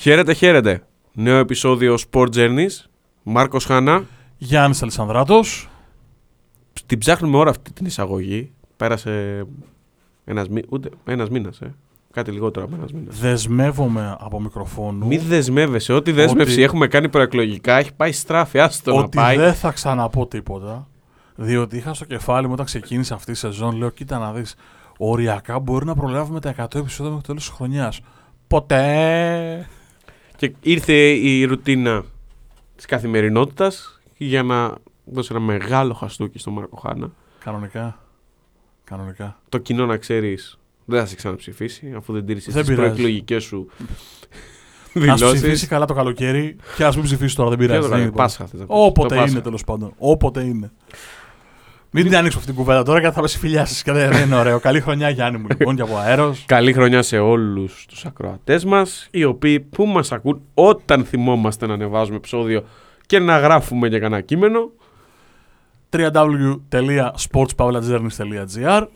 Χαίρετε, χαίρετε. Νέο επεισόδιο Sport Journeys. Μάρκος Χάνα. Γιάννης Αλισανδράτος. Την ψάχνουμε ώρα αυτή την εισαγωγή. Πέρασε ένας, μη... Ούτε... ένας μήνας, ε. Κάτι λιγότερο από ένας μήνας. Δεσμεύομαι από μικροφόνου. Μη δεσμεύεσαι. Ό,τι δέσμευση Ότι- έχουμε κάνει προεκλογικά έχει πάει στράφη. Άστο να ότι πάει. δεν θα ξαναπώ τίποτα. Διότι είχα στο κεφάλι μου όταν ξεκίνησε αυτή η σεζόν, λέω: Κοίτα να δεις. Οριακά μπορεί να προλάβουμε τα 100 επεισόδια μέχρι το τέλος της χρονιάς. Ποτέ. Και ήρθε η ρουτίνα της καθημερινότητας για να δώσει ένα μεγάλο χαστούκι στον Μάρκο Χάνα. Κανονικά. Κανονικά. Το κοινό να ξέρεις δεν θα σε ξαναψηφίσει αφού δεν τήρησες Δεν τις πειράζει. προεκλογικές σου Α ψηφίσει δηλώσεις. καλά το καλοκαίρι και ας μην ψηφίσει τώρα, δεν Ποιο πειράζει. το δεν κάνει, είναι τίποτα. Πάσχα θες να πεις. Όποτε Το είναι Πάσχα. τέλος πάντων. Όποτε είναι. Μην την ανοίξω αυτή την κουβέντα τώρα γιατί θα με συμφιλιάσεις και δεν δεν είναι ωραίο. Καλή χρονιά, Γιάννη μου, λοιπόν, και από αέρος. Καλή χρονιά σε όλους τους ακροατές μας, οι οποίοι που μας ακούν όταν θυμόμαστε να ανεβάζουμε επεισόδιο και να γράφουμε και κανένα κείμενο. www.sportspavlajourneys.gr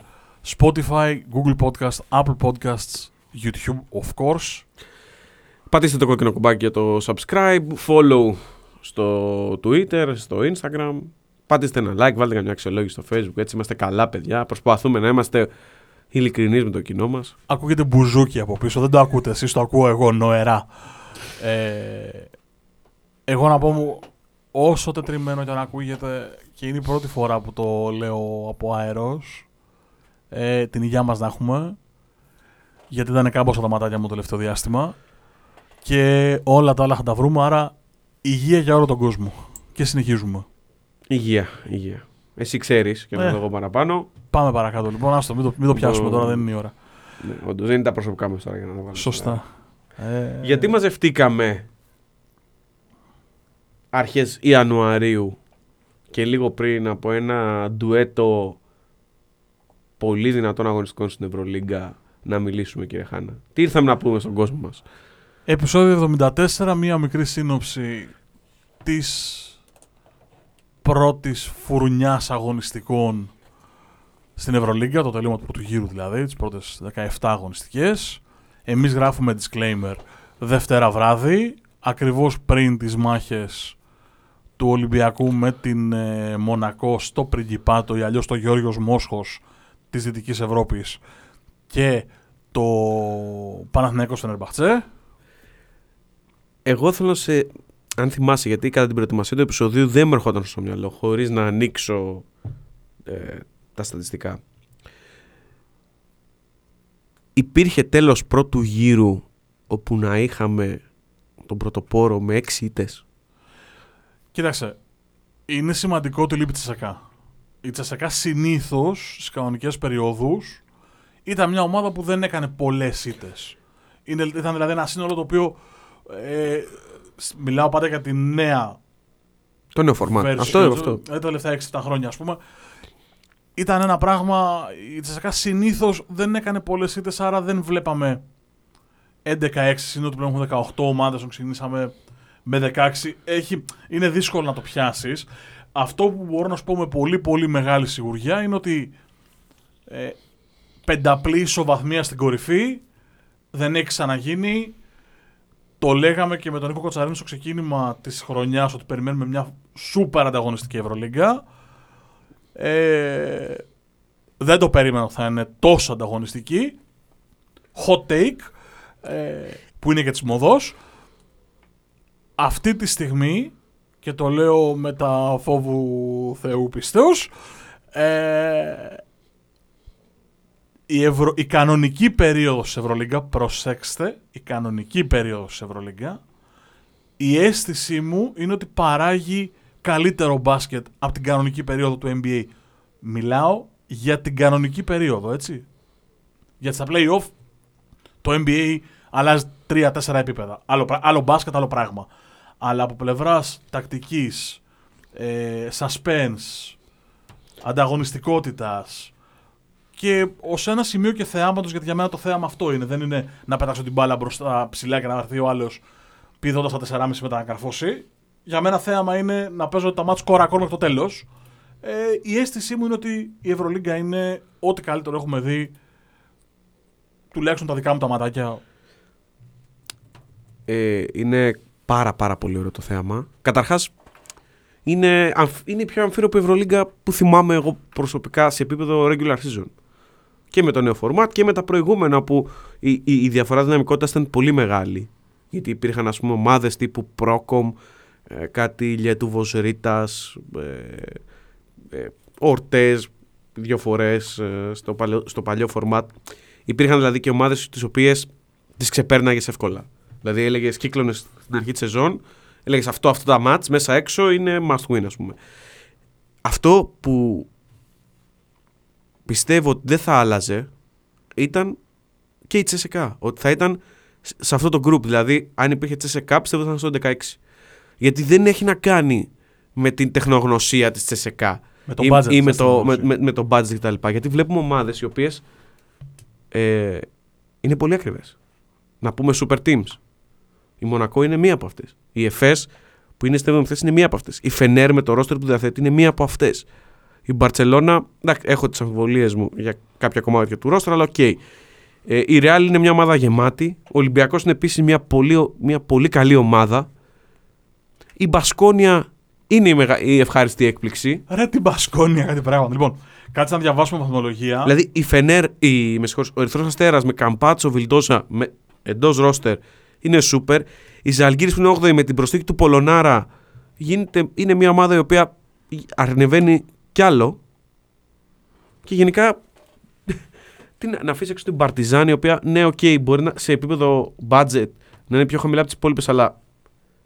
Spotify, Google Podcast, Apple Podcasts, YouTube, of course. Πατήστε το κόκκινο κουμπάκι για το subscribe, follow στο Twitter, στο Instagram. Πατήστε ένα like, βάλτε καμιά αξιολόγηση στο Facebook. Έτσι είμαστε καλά παιδιά. Προσπαθούμε να είμαστε ειλικρινείς με το κοινό μας. Ακούγεται μπουζούκι από πίσω, δεν το ακούτε εσείς, το ακούω εγώ νοερά. Ε, εγώ να πω μου, όσο τετριμένο και να ακούγεται και είναι η πρώτη φορά που το λέω από αέρος, ε, την υγειά μας να έχουμε, γιατί ήταν κάμποσα τα ματάκια μου το τελευταίο διάστημα και όλα τα άλλα θα τα βρούμε, άρα υγεία για όλο τον κόσμο. Και συνεχίζουμε. Υγεία, υγεία. Εσύ ξέρεις και να Ε. το εγώ παραπάνω. Πάμε παρακάτω λοιπόν, άστο, μην το, μην το πιάσουμε Το- τώρα, δεν είναι η ώρα. Ναι, όντως, δεν είναι τα προσωπικά μας τώρα για να το βάλουμε. Σωστά. Ε, Γιατί μαζευτήκαμε αρχές Ιανουαρίου και λίγο πριν από ένα ντουέτο πολύ δυνατών αγωνιστικών στην Ευρωλίγκα να μιλήσουμε κύριε Χάνα. Τι ήρθαμε να πούμε στον κόσμο μας; Επεισόδιο 74, μία μικρή σύνοψη της πρώτης φουρνιάς αγωνιστικών στην Ευρωλίγκα, το τελείωμα του πρώτου γύρου δηλαδή, τις πρώτες 17 αγωνιστικές. Εμείς γράφουμε disclaimer Δευτέρα βράδυ, ακριβώς πριν τις μάχες του Ολυμπιακού με την ε, Μονακό στο Πριγκιπάτο ή αλλιώς το Γιώργος Μόσχος της Δυτικής Ευρώπης και το Παναθηναϊκός στον Ερμπαχτσέ. Εγώ θέλω σε, αν θυμάσαι, γιατί κατά την προετοιμασία του επεισοδίου δεν μου ερχόταν στο μυαλό, χωρίς να ανοίξω ε, τα στατιστικά. Υπήρχε τέλος πρώτου γύρου όπου να είχαμε τον πρωτοπόρο με έξι ήττες. Κοίταξε, είναι σημαντικό ότι λείπει η Τσεσεκά. Η Τσεσεκά συνήθως στις κανονικές περιόδους ήταν μια ομάδα που δεν έκανε πολλές ήττες. Ήταν δηλαδή ένα σύνολο το οποίο. Ε, σ- μιλάω πάντα για τη νέα Το νέο φορμάτ. version, Αυτό, αυτό. ε, τα τελευταία 6-7 χρόνια, ας πούμε. Ήταν ένα πράγμα. Η Τσεσεκά συνήθως δεν έκανε πολλές ήττε, άρα δεν βλέπαμε 11-6. Είναι ότι πλέον έχουμε 18 ομάδες, όταν ξεκινήσαμε με 16. Έχει, είναι δύσκολο να το πιάσεις. Αυτό που μπορώ να σου πω με πολύ πολύ μεγάλη σιγουριά είναι ότι ε, πενταπλή ισοβαθμία στην κορυφή δεν έχει ξαναγίνει. Το λέγαμε και με τον Νίκο Κοτσαρίνη στο ξεκίνημα της χρονιάς ότι περιμένουμε μια σούπερ ανταγωνιστική Ευρωλίγκα. Ε, δεν το περίμενα ότι θα είναι τόσο ανταγωνιστική. Hot take, ε, που είναι και της μοδός. Αυτή τη στιγμή, και το λέω με τα φόβου Θεού πιστέως, ε, η, Ευρω... η κανονική περίοδος της Ευρωλίγκα, προσέξτε, η κανονική περίοδος της Ευρωλίγκα, η αίσθησή μου είναι ότι παράγει καλύτερο μπάσκετ από την κανονική περίοδο του NBA. Μιλάω για την κανονική περίοδο, έτσι. Γιατί στα play-off το NBA αλλάζει 3-4 επίπεδα. Άλλο, πρά- άλλο μπάσκετ, άλλο πράγμα. Αλλά από πλευράς τακτικής, ε, suspense, ανταγωνιστικότητας, και ως ένα σημείο και θεάματος, γιατί για μένα το θέαμα αυτό είναι. Δεν είναι να πετάξω την μπάλα μπροστά ψηλά και να έρθει ο άλλος πηδώντας τα 4,5 μετά να καρφώσει. Για μένα θέαμα είναι να παίζω τα μάτια κόρα μέχρι το τέλος. Ε, η αίσθησή μου είναι ότι η Ευρωλίγκα είναι ό,τι καλύτερο έχουμε δει. Τουλάχιστον τα δικά μου τα ματάκια. ε, είναι πάρα πάρα πολύ ωραίο το θέαμα. Καταρχάς, είναι, αμφ- είναι η πιο αμφίροπη Ευρωλίγκα που θυμάμαι εγώ προσωπικά σε επίπεδο regular season. Και με το νέο format και με τα προηγούμενα που η, η, η διαφορά δυναμικότητας ήταν πολύ μεγάλη. Γιατί υπήρχαν ας πούμε ομάδες τύπου Procom, ε, κάτι Λιέτου Ρίτας, ε, ε, Ορτές δύο φορές ε, στο, παλαιό, στο παλιό format. Υπήρχαν δηλαδή και ομάδες τις οποίες τις ξεπέρναγες εύκολα. Δηλαδή έλεγες κύκλωνες στην αρχή της σεζόν, έλεγες αυτό, αυτό τα μάτς μέσα έξω είναι must win ας πούμε. Αυτό που πιστεύω ότι δεν θα άλλαζε ήταν και η Τσεσεκά. Ότι θα ήταν σ- σε αυτό το group. Δηλαδή, αν υπήρχε Τσεσεκά, πιστεύω θα ήταν στο 16. Γιατί δεν έχει να κάνει με την τεχνογνωσία της Τσεσεκά Με το ή, budget. ή με, της το, με, τεχνολογίας. με, με το budget κτλ. Γιατί βλέπουμε ομάδες οι οποίες ε, είναι πολύ ακριβές. Να πούμε super teams. Η Μονακό είναι μία από αυτές. Η ΕΦΕΣ που είναι στη 7η θέση είναι μία από αυτές. Η Φενέρ με το ρόστερ που διαθέτει είναι μία από αυτές. Η Μπαρτσελώνα, εντάξει, έχω τις αμφιβολίες μου για κάποια κομμάτια του ρόστερ, αλλά οκ. Ε, η Ρεάλ είναι μια ομάδα γεμάτη. Ο Ολυμπιακός είναι επίσης μια πολύ, μια πολύ καλή ομάδα. Η Μπασκόνια είναι η, μεγα, η ευχάριστη έκπληξη. Ρε την Μπασκόνια κάτι πράγμα. Λοιπόν, κάτσε να διαβάσουμε βαθμολογία. Δηλαδή η Φενέρ, η, με συγχωρείς, ο Ερυθρός Αστέρας με Καμπάσο, Βιλντόσα με, εντός ρόστερ είναι σούπερ. Η Ζαλγκίρις που είναι 8η με την προσθήκη του Πολωνάρα γίνεται, είναι μια ομάδα η οποία ανεβαίνει κι άλλο. Και γενικά τι να, να αφήσει έξω την Παρτιζάν η οποία ναι, οκ, μπορεί να, σε επίπεδο budget να είναι πιο χαμηλά από τις υπόλοιπες, αλλά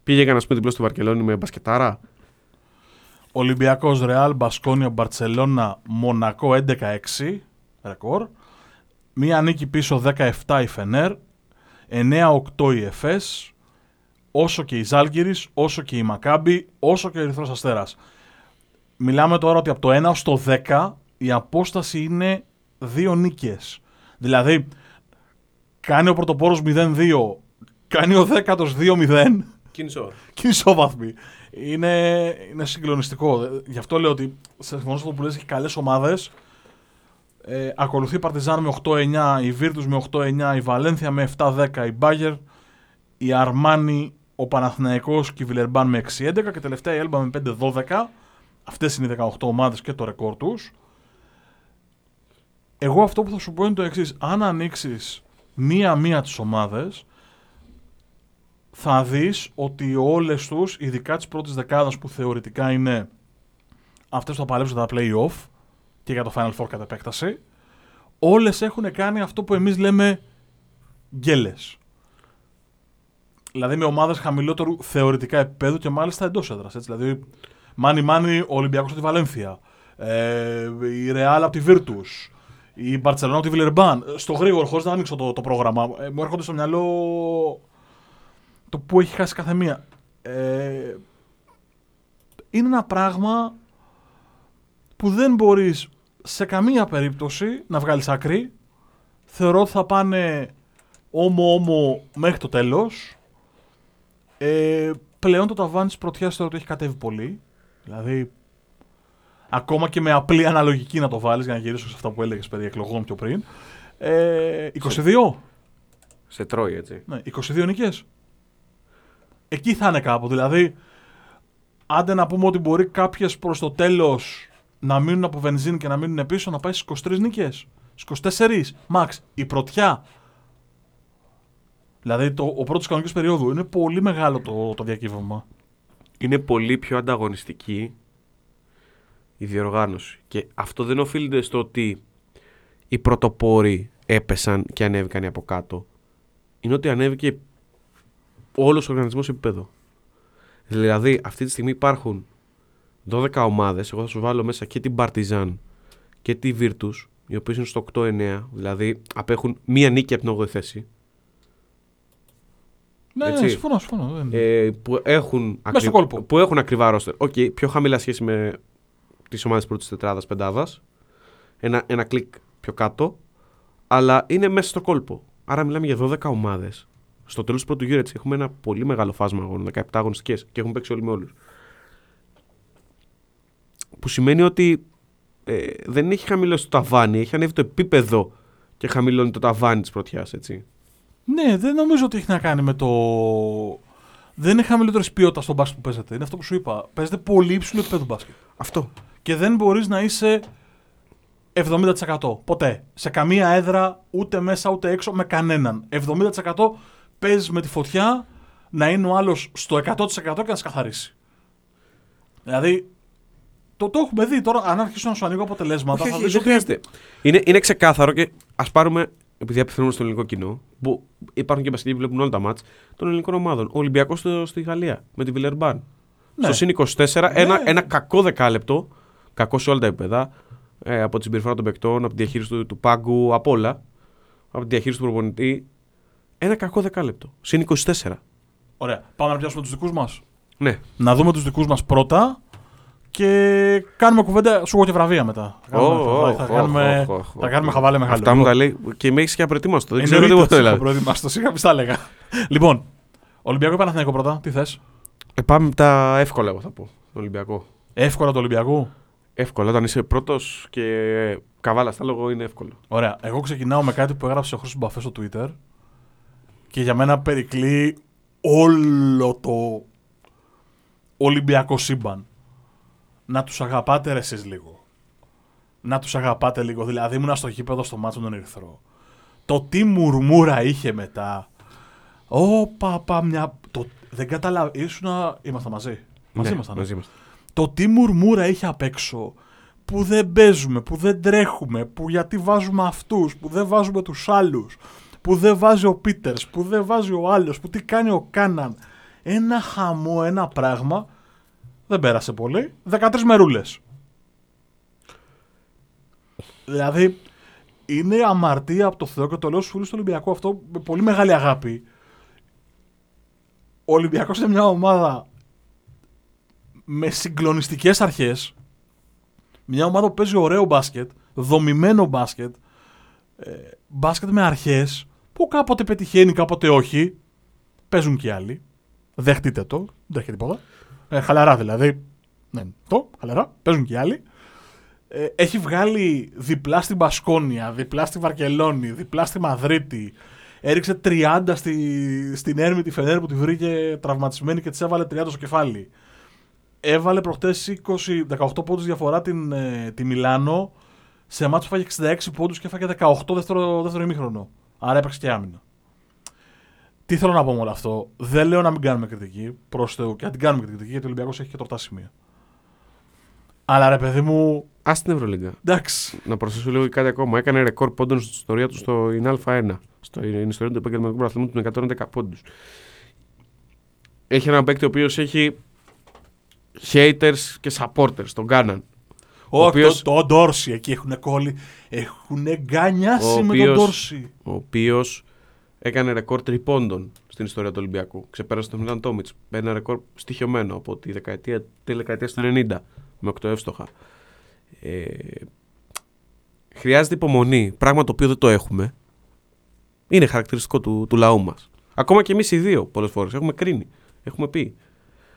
πήγε να πούμε διπλό στη Βαρκελόνη με μπασκετάρα. Ολυμπιακός, Ρεάλ, Μπασκόνια, Μπαρτσελώνα, Μονακό 11-6. Ρεκόρ. Μία νίκη πίσω 17 η Φενέρ. 9-8 η Εφές. Όσο και η Ζάλγκυρης, όσο και η Μακάμπη, όσο και ο Ερυθρός Αστέρας. Μιλάμε τώρα ότι από το 1 στο 10 η απόσταση είναι δύο νίκες. Δηλαδή, κάνει ο πρωτοπόρος 0-2, κάνει ο δέκατος 2-0 Κίνησο. και είναι ισόβαθμοι. Είναι, είναι συγκλονιστικό. Ε, Γι' αυτό λέω ότι σε συμφωνώ σε αυτό που λες, έχει καλές ομάδες. Ε, ακολουθεί η Παρτιζάν με 8-9, η Virtus με 8-9, η Βαλένθια με 7-10, η Μπάγκερ, η Αρμάνι, ο Παναθηναϊκός και η Βιλερμπάν με 6-11 και τελευταία η Έλμπα με 5-12. Αυτές είναι οι 18 ομάδες και το ρεκόρ τους. Εγώ αυτό που θα σου πω είναι το εξής. Αν ανοίξεις μία-μία τις ομάδες, θα δεις ότι όλες τους, ειδικά τις πρώτες δεκάδες που θεωρητικά είναι αυτές που θα παλέψουν τα play-off και για το Final Four κατά επέκταση, όλες έχουν κάνει αυτό που εμείς λέμε γκέλες. Δηλαδή με ομάδες χαμηλότερου θεωρητικά επίπεδου και μάλιστα εντός έδρας. Έτσι. Δηλαδή, μάνι μάνι ο Ολυμπιακός από τη Βαλένθια, ε, η Ρεάλ από τη Virtus, η Μπαρτσελόνα από τη Βιλερμπάν. Στο γρήγορο, χωρίς να ανοίξω το, το πρόγραμμα, ε, μου έρχονται στο μυαλό το που έχει χάσει κάθε μία. Ε, είναι ένα πράγμα που δεν μπορείς σε καμία περίπτωση να βγάλεις άκρη. Θεωρώ ότι θα πάνε όμο-όμο μέχρι το τέλος. Ε, πλέον το ταβάνι της πρωτιάς θεωρώ ότι έχει κατέβει πολύ. Δηλαδή, ακόμα και με απλή αναλογική να το βάλεις για να γυρίσω σε αυτά που έλεγες περί εκλογών πιο πριν. Ε, 22. Σε τρώει έτσι. Ναι, 22 νίκες. Εκεί θα είναι κάπου. Δηλαδή, άντε να πούμε ότι μπορεί κάποιες προς το τέλος να μείνουν από βενζίνη και να μείνουν πίσω, να πάει στις 23 νίκες. Στις 24, max. Η πρωτιά. Δηλαδή, το, ο πρώτος κανονικός περίοδου. Είναι πολύ μεγάλο το, το διακύβευμα. Είναι πολύ πιο ανταγωνιστική η διοργάνωση. Και αυτό δεν οφείλεται στο ότι οι πρωτοπόροι έπεσαν και ανέβηκαν οι από κάτω. Είναι ότι ανέβηκε όλος ο οργανισμός σε επίπεδο. Δηλαδή, αυτή τη στιγμή υπάρχουν 12 ομάδες, εγώ θα σου βάλω μέσα και την Partizan και τη Virtus, οι οποίες είναι στο 8-9, δηλαδή απέχουν μία νίκη από την 8η θέση. Ναι, Έτσι. ναι, συμφωνώ, συμφωνώ. Δεν... ε, που, έχουν Μέσα στο κόλπο. που έχουν ακριβά ρόστερ. Οκ, πιο χαμηλά σχέση με τις ομάδες πρώτης τετράδας πεντάδας. Ένα, ένα κλικ πιο κάτω. Αλλά είναι μέσα στο κόλπο. Άρα μιλάμε για 12 ομάδες. Στο τέλος του πρώτου γύρου έτσι έχουμε ένα πολύ μεγάλο φάσμα αγώνων, 17 αγωνιστικές και έχουν παίξει όλοι με όλους. Που σημαίνει ότι ε, δεν έχει χαμηλώσει το ταβάνι, έχει ανέβει το επίπεδο και χαμηλώνει το ταβάνι της πρωτιάς, έτσι. Ναι, δεν νομίζω ότι έχει να κάνει με το. Δεν είναι χαμηλότερης ποιότητας στο μπάσκετ που παίζετε. Είναι αυτό που σου είπα. Παίζετε πολύ υψηλό επίπεδο μπάσκετ. Αυτό. Και δεν μπορείς να είσαι 70%. Ποτέ. Σε καμία έδρα, ούτε μέσα ούτε έξω, με κανέναν. 70% παίζεις με τη φωτιά να είναι ο άλλος στο 100% και να σκαθαρίσει. Δηλαδή, το, το έχουμε δει τώρα. Αν αρχίσουν να σου ανοίγω αποτελέσματα, Όχι, θα όχι, δεις δεν ότι χρειάζεται. Είναι, είναι ξεκάθαρο και ας πάρουμε, επειδή απευθυνόμαστε στο ελληνικό κοινό, που υπάρχουν και μπασκετοί που βλέπουν όλα τα μάτς των ελληνικών ομάδων. Ο Ολυμπιακός στη Γαλλία με τη Βιλερμπάν. Ναι. Στο συν 24, ένα, Ναι. ένα κακό δεκάλεπτο, κακό σε όλα τα επίπεδα, ε, από τη συμπεριφορά των παικτών, από τη διαχείριση του, του πάγκου, από όλα, από τη διαχείριση του προπονητή. Ένα κακό δεκάλεπτο. Συν 24. Ωραία. Πάμε να πιάσουμε τους δικούς μας. Ναι. Να δούμε τους δικούς μας πρώτα και κάνουμε κουβέντα. Σου έχω και βραβεία μετά. Θα κάνουμε, Ω, θα, ω, θα ω, κάνουμε, ω, ω, θα ω. κάνουμε χαβάλε μεγάλο. Αυτά μου Λοιπόν, τα λέει και με έχεις και απροετοίμαστο. Δεν ξέρω εννοείται τίποτα ότι έχω δηλαδή. προετοιμάσει το είχα πει στα έλεγα. λοιπόν, Ολυμπιακό ή Παναθηναϊκό πρώτα, τι θες; Ε, πάμε με τα εύκολα, εγώ θα πω. Τον Ολυμπιακό. Εύκολα του Ολυμπιακού; Εύκολα, όταν είσαι πρώτος και καβάλα στα λόγο είναι εύκολο. Ωραία. Εγώ ξεκινάω με κάτι που έγραψε ο Χρήστος Μπαφέ στο Twitter και για μένα περικλεί όλο το Ολυμπιακό σύμπαν. Να τους αγαπάτε ρε εσείς λίγο. Να τους αγαπάτε λίγο. Δηλαδή ήμουνα στο γήπεδο στο μάτσο τον Ερυθρό. Το τι μουρμούρα είχε μετά. Ω παπα μια... Το... Δεν καταλαβα... Ήσουνα... Ήμασταν μαζί. Μαζί Ναι, ήμασταν. Μαζί είμαστε. Το τι μουρμούρα είχε απ' έξω που δεν παίζουμε, που δεν τρέχουμε, που γιατί βάζουμε αυτούς, που δεν βάζουμε τους άλλους, που δεν βάζει ο Πίτερς, που δεν βάζει ο άλλος, που τι κάνει ο Κάναν. Ένα χαμό, ένα πράγμα. Δεν πέρασε πολύ. 13 μερούλες. Δηλαδή, είναι αμαρτία από το Θεό και το λέω στους φίλους του Ολυμπιακού αυτό με πολύ μεγάλη αγάπη. Ο Ολυμπιακός είναι μια ομάδα με συγκλονιστικές αρχές. Μια ομάδα που παίζει ωραίο μπάσκετ, δομημένο μπάσκετ, ε, μπάσκετ με αρχές, που κάποτε πετυχαίνει, κάποτε όχι. Παίζουν και άλλοι. Δεχτείτε το, δεν έχει τίποτα. Ε, χαλαρά δηλαδή. Ναι, το, χαλαρά. Παίζουν και άλλοι. Ε, έχει βγάλει διπλά στην Πασκόνια, διπλά στη Βαρκελόνη, διπλά στη Μαδρίτη. Έριξε 30 στη, στην Έρμη τη Φενέρ που τη βρήκε τραυματισμένη και της έβαλε 30 στο κεφάλι. Έβαλε προχτές 20, 18 πόντους διαφορά την, ε, τη Μιλάνο σε μάτσο που φάγε 66 πόντους και έφαγε 18 δεύτερο, δεύτερο ημίχρονο. Άρα έπαιξε και άμυνα. Τι θέλω να πω με όλο αυτό. Δεν λέω να μην κάνουμε κριτική προς Θεού και να την κάνουμε κριτική γιατί ο Ολυμπιακός έχει και τροτά σημεία. Αλλά ρε παιδί μου, Α την Ευρωλίγκα. εντάξει. Να προσθέσω λίγο κάτι ακόμα. Έκανε ρεκόρ πόντων στην ιστορία του στο ΙΝΑ1. Στην ιστορία του επαγγελματικού πρωταθλήματος με 111 πόντους. Έχει έναν παίκτη ο οποίος έχει haters και supporters, τον Κάναν. Ο οποίος- το, το Ντόρσι εκεί έχουν κόλλει. Έχουν γκάνιασει Ο με τον οποίος- Ντόρσι. Ο οποίος έκανε ρεκόρ τριπώντων στην ιστορία του Ολυμπιακού. Ξεπέρασε τον Μιλάν Τόμιτς. Ένα ρεκόρ στοιχειωμένο από τη δεκαετία, τη δεκαετία του 90 με 8 εύστοχα. Ε, χρειάζεται υπομονή, πράγμα το οποίο δεν το έχουμε. Είναι χαρακτηριστικό του, του λαού μας. Ακόμα και εμείς οι δύο πολλές φορές έχουμε κρίνει. Έχουμε πει.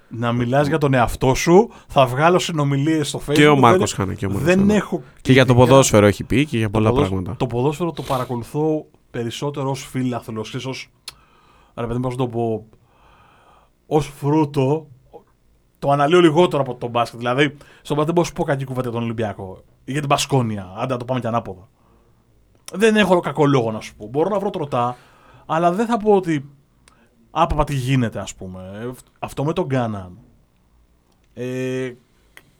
Να μιλάς για τον εαυτό σου, θα βγάλω συνομιλίες στο Facebook. και ο δεν- Μάρκος Χάνα. Και, ο Μάρκος Δεν Χάνα. έχω. και για το ειδικά- ποδόσφαιρο έχει πει και για το πολλά ποδόσ- πράγματα. Το ποδόσφαιρο το παρακολουθώ περισσότερο ως φίλαθλος, ίσως, ως, ρε παιδί μου, πώς να το πω, ως φρούτο, το αναλύω λιγότερο από τον μπάσκετ. Δηλαδή, στον μπάσκετ δεν μπορώ να σου πω κακή κουβέντα για τον Ολυμπιακό ή για την Πασκόνια, άντε να το πάμε και ανάποδα. Δεν έχω κακό λόγο να σου πω. Μπορώ να βρω τροτά, αλλά δεν θα πω ότι άπαπα τι γίνεται, ας πούμε. Ε, Αυτό με τον Κάναν. Ε,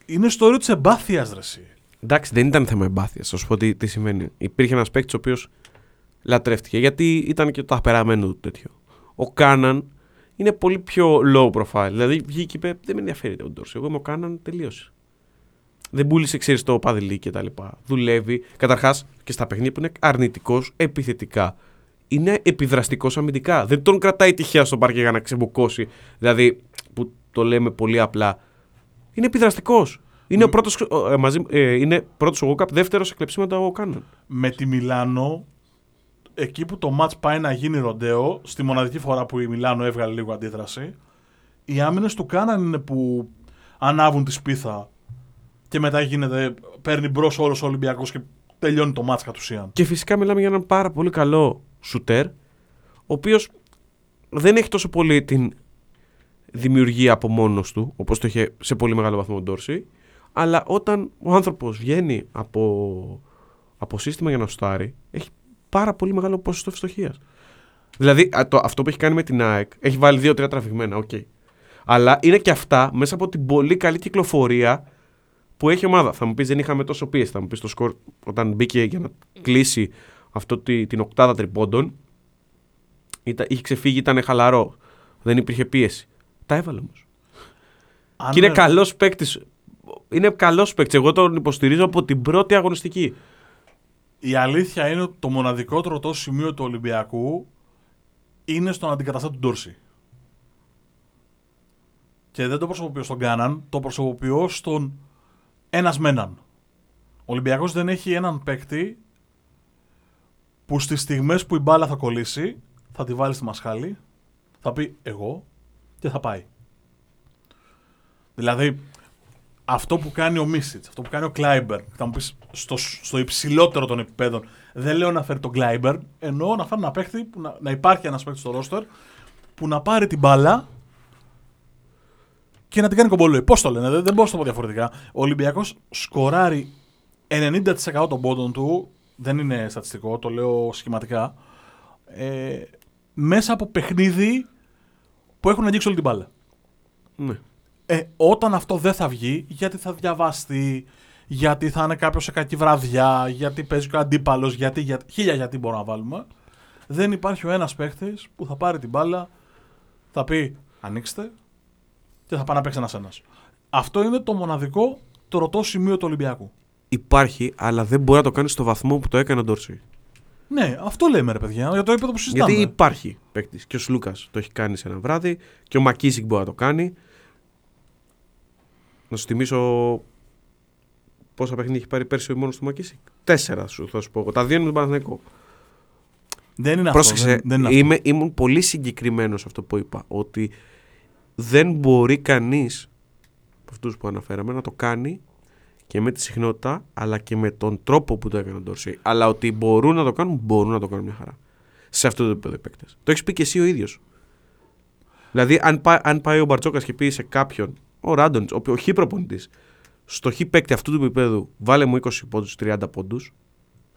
είναι στο όριο της εμπάθειας, ρε εσύ. Εντάξει, δεν ήταν θέμα εμπάθειας. Θα σου πω τι, τι σημαίνει. Υπήρχε ένας παίκτης ο οποίος λατρεύτηκε γιατί ήταν και το απεραμένο του τέτοιο. Ο Κάναν είναι πολύ πιο low profile. Δηλαδή βγήκε και είπε: Δεν με ενδιαφέρει ο Ντόρση. Εγώ είμαι ο Κάναν, τελείωσε. Δεν πούλησε, ξέρεις, το παδιλί και τα λοιπά. Δουλεύει. Καταρχάς και στα παιχνίδια που είναι αρνητικός επιθετικά. Είναι επιδραστικός αμυντικά. Δεν τον κρατάει τυχαία στο πάρκι για να ξεμπουκώσει. Δηλαδή, που το λέμε πολύ απλά. Είναι επιδραστικός. Είναι, ο πρώτος, ε, μαζί, ε, είναι πρώτος ο Γόκαπ, δεύτερος σε κλεψίματα ο Κάναν. με τη Μιλάνο, εκεί που το μάτς πάει να γίνει ροντέο, στη μοναδική φορά που η Μιλάνο έβγαλε λίγο αντίδραση, οι άμυνες του Κάναν είναι που ανάβουν τη σπίθα και μετά γίνεται, παίρνει μπρος όλος ο Ολυμπιακός και τελειώνει το ματς κατ' ουσίαν. Και φυσικά μιλάμε για έναν πάρα πολύ καλό σουτέρ, ο οποίος δεν έχει τόσο πολύ την δημιουργία από μόνος του, όπως το είχε σε πολύ μεγάλο βαθμό ο Ντόρσεϊ. Αλλά όταν ο άνθρωπος βγαίνει από, από σύστημα για να σουτάρει, έχει πάρα πολύ μεγάλο ποσοστό ευστοχίας. Δηλαδή α, το, αυτό που έχει κάνει με την ΑΕΚ έχει βάλει δύο-τρία τραβηγμένα, οκ. Αλλά είναι και αυτά μέσα από την πολύ καλή κυκλοφορία που έχει η ομάδα. Θα μου πεις δεν είχαμε τόσο πίεση. Θα μου πεις το σκορ όταν μπήκε για να κλείσει αυτό τη, την οκτάδα τριπώντων. Ήταν, είχε ξεφύγει, ήταν χαλαρό. Δεν υπήρχε πίεση. Τα έβαλε όμως. Αν Και είναι ε, καλός παίκτης. Είναι καλός παίκτης. Εγώ τον υποστηρίζω από την πρώτη αγωνιστική. Η αλήθεια είναι ότι το μοναδικό τροτό σημείο του Ολυμπιακού είναι στον αντικαταστάτη του Ντόρση. Και δεν το προσωποποιώ στον Κάνααν, το προσωποποιώ στον ένας με έναν. Ο Ολυμπιακός δεν έχει έναν παίκτη που στις στιγμές που η μπάλα θα κολλήσει, θα τη βάλει στη μασχάλη, θα πει εγώ και θα πάει. Δηλαδή, αυτό που κάνει ο Μίσιτς, αυτό που κάνει ο Κλάιμπερν, θα μου πεις στο, στο υψηλότερο των επιπέδων, δεν λέω να φέρει τον Κλάιμπερν, εννοώ να φέρει ένα παίχτη, που να, να υπάρχει ένας παίχτης στο ρόστερ που να πάρει την μπάλα και να την κάνει κομπολόι. Πώς το λένε, δεν, δεν μπορώ να το πω διαφορετικά. Ο Ολυμπιακός σκοράρει 90% των πόντων του, δεν είναι στατιστικό, το λέω σχηματικά, ε, μέσα από παιχνίδι που έχουν αγγίξει όλη την μπάλα. Ναι. Ε, όταν αυτό δεν θα βγει, γιατί θα διαβαστεί, γιατί θα είναι κάποιος σε κακή βραδιά, γιατί παίζει και ο αντίπαλος, γιατί, γιατί, χίλια γιατί μπορούμε να βάλουμε. Δεν υπάρχει ο ένας παίχτης που θα πάρει την μπάλα, θα πει ανοίξτε και θα πάει να παίξει ένας ένας. Αυτό είναι το μοναδικό τροτό σημείο του Ολυμπιακού. Υπάρχει, αλλά δεν μπορεί να το κάνει στο βαθμό που το έκανε ο Ντόρση. Ναι, αυτό λέμε ρε παιδιά, για το επίπεδο που συζητάμε. Γιατί υπάρχει παίκτης. Και ο Σλούκας το έχει κάνει σε ένα βράδυ και ο Μακίσικ μπορεί να το κάνει. Να σου θυμίσω πόσα παιχνίδια έχει πάρει πέρσι μόνο του Μακίσικ. Τέσσερα σου θα σου πω. εγώ. Τα δύο είναι με τον Παναθηναϊκό. Δεν είναι Πρόσεξε, αυτό. Δεν, δεν είναι αυτό. είμαι, ήμουν πολύ συγκεκριμένος σε αυτό που είπα. Ότι δεν μπορεί κανείς από αυτούς που αναφέραμε να το κάνει και με τη συχνότητα, αλλά και με τον τρόπο που το έκανε ο Ντόρση. Αλλά ότι μπορούν να το κάνουν, μπορούν να το κάνουν μια χαρά. Σε αυτό το επίπεδο οι παίκτες. Το έχεις πει και εσύ ο ίδιος. Δηλαδή, αν, πά- αν πάει ο Μπαρτσόκα και πει σε κάποιον, ο Ράντοντ, ο, ο χ προπονητής, στο χ παίκτη αυτού του επίπεδου, βάλε μου 20 πόντους, 30 πόντους,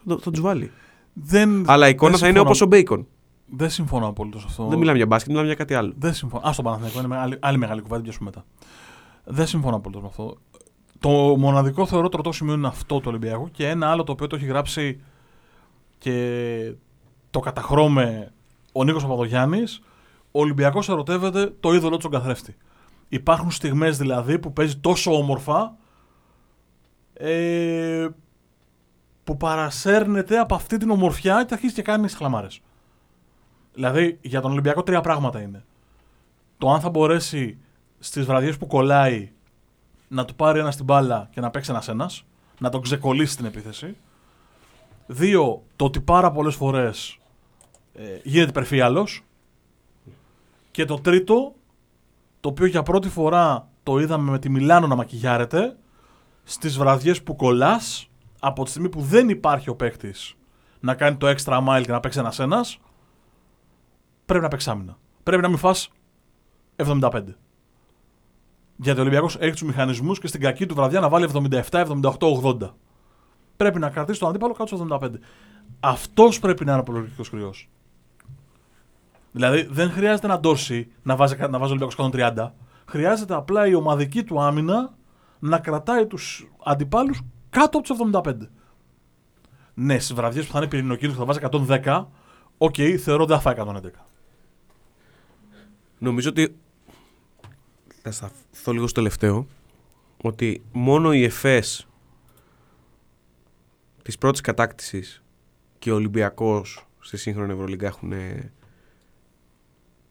θα, θα τους βάλει. Δεν, Αλλά η εικόνα δεν θα είναι συμφωνώ- όπως ο Μπέικον. Δεν συμφωνώ απολύτως σε αυτό. Δεν μιλάμε για μπάσκετ, μιλάμε για κάτι άλλο. Δεν συμφωνώ. Α το Παναθηναϊκό είναι άλλη, άλλη μεγάλη κουβέντα, την πιάσουμε μετά. Δεν συμφωνώ απολύτως με αυτό. Το μοναδικό θεωρώ τροτό σημείο είναι αυτό του Ολυμπιακού και ένα άλλο το οποίο το έχει γράψει και το καταχρώμε ο Νίκος Παπαδογιάννης. Ο Ολυμπιακός ερωτεύεται το είδωλό του στον καθρέφτη. Υπάρχουν στιγμές δηλαδή που παίζει τόσο όμορφα ε, που παρασέρνεται από αυτή την ομορφιά και αρχίζει και κάνει χλαμάρες. Δηλαδή για τον Ολυμπιακό τρία πράγματα είναι. Το αν θα μπορέσει στις βραδιές που κολλάει να του πάρει ένα την μπάλα και να παίξει ένας ένας, να τον ξεκολλήσει την επίθεση. Δύο, το ότι πάρα πολλές φορές ε, γίνεται υπερφύαλος. Και το τρίτο, το οποίο για πρώτη φορά το είδαμε με τη Μιλάνο να μακιγιάρεται, στις βραδιές που κολλάς, από τη στιγμή που δεν υπάρχει ο παίκτης να κάνει το extra mile και να παίξει ένας ένας, πρέπει να παίξει άμυνα. Πρέπει να μην φας 75. Γιατί ο Ολυμπιακός έχει τους μηχανισμούς και στην κακή του βραδιά να βάλει 77, 78, 80. Πρέπει να κρατήσει τον αντίπαλο κάτω στο 75. Αυτός πρέπει να είναι ο πολιορκητικός κριός. Δηλαδή δεν χρειάζεται ο Ντόρσεϊ να βάζει, να βάζει ο Ολυμπιακός 130. Χρειάζεται απλά η ομαδική του άμυνα να κρατάει τους αντιπάλους κάτω από τους 75. Ναι, στις βραδιές που θα είναι πυρηνοκίνητο που θα βάζει 110, οκ, θεωρώ δεν θα φάει 111. Νομίζω ότι. Θα σταθώ λίγο στο τελευταίο. Ότι μόνο οι ΕΦΕΣ της πρώτης κατάκτησης και ο Ολυμπιακός στη σύγχρονη Ευρωλίγκα έχουν,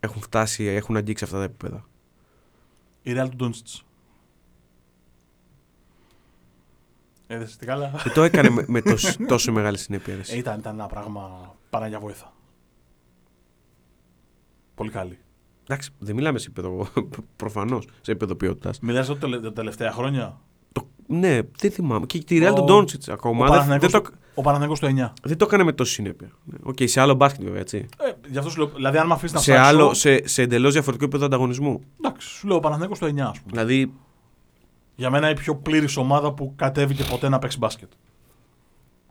έχουν φτάσει, έχουν αγγίξει αυτά τα επίπεδα. Η Real του Ντόντσιτς. Έδεσαι τι καλά; Και το έκανε με, με τόσο, τόσο μεγάλη συνέπεια. ρε εσύ. Ε, ήταν, ήταν ένα πράγμα Παναγιά βοήθα. Πολύ καλή. Εντάξει, δεν μιλάμε σε επίπεδο προφανώς, σε επίπεδο ποιότητας. Μιλάς ότι τα τελευταία χρόνια; Ναι, δεν θυμάμαι. Και τη Real Ο- του Ντόντσιτς Ο ακόμα. Δεν, Παναθηναϊκός, δεν, το, ο Παναθηναϊκός το 9. δεν το έκανε με τόση συνέπεια. Ναι. Οκ, σε άλλο μπάσκετ βέβαια, έτσι. Ε, γι' αυτό σου λέω. Δηλαδή, αν με αφήσεις να σε, ψάξω, άλλο, σε, σε εντελώς διαφορετικό επίπεδο ανταγωνισμού. Εντάξει, σου λέω ο Παναθηναϊκός το 9, ας πούμε. Δηλαδή, Για μένα η πιο πλήρης ομάδα που κατέβηκε ποτέ να παίξει μπάσκετ.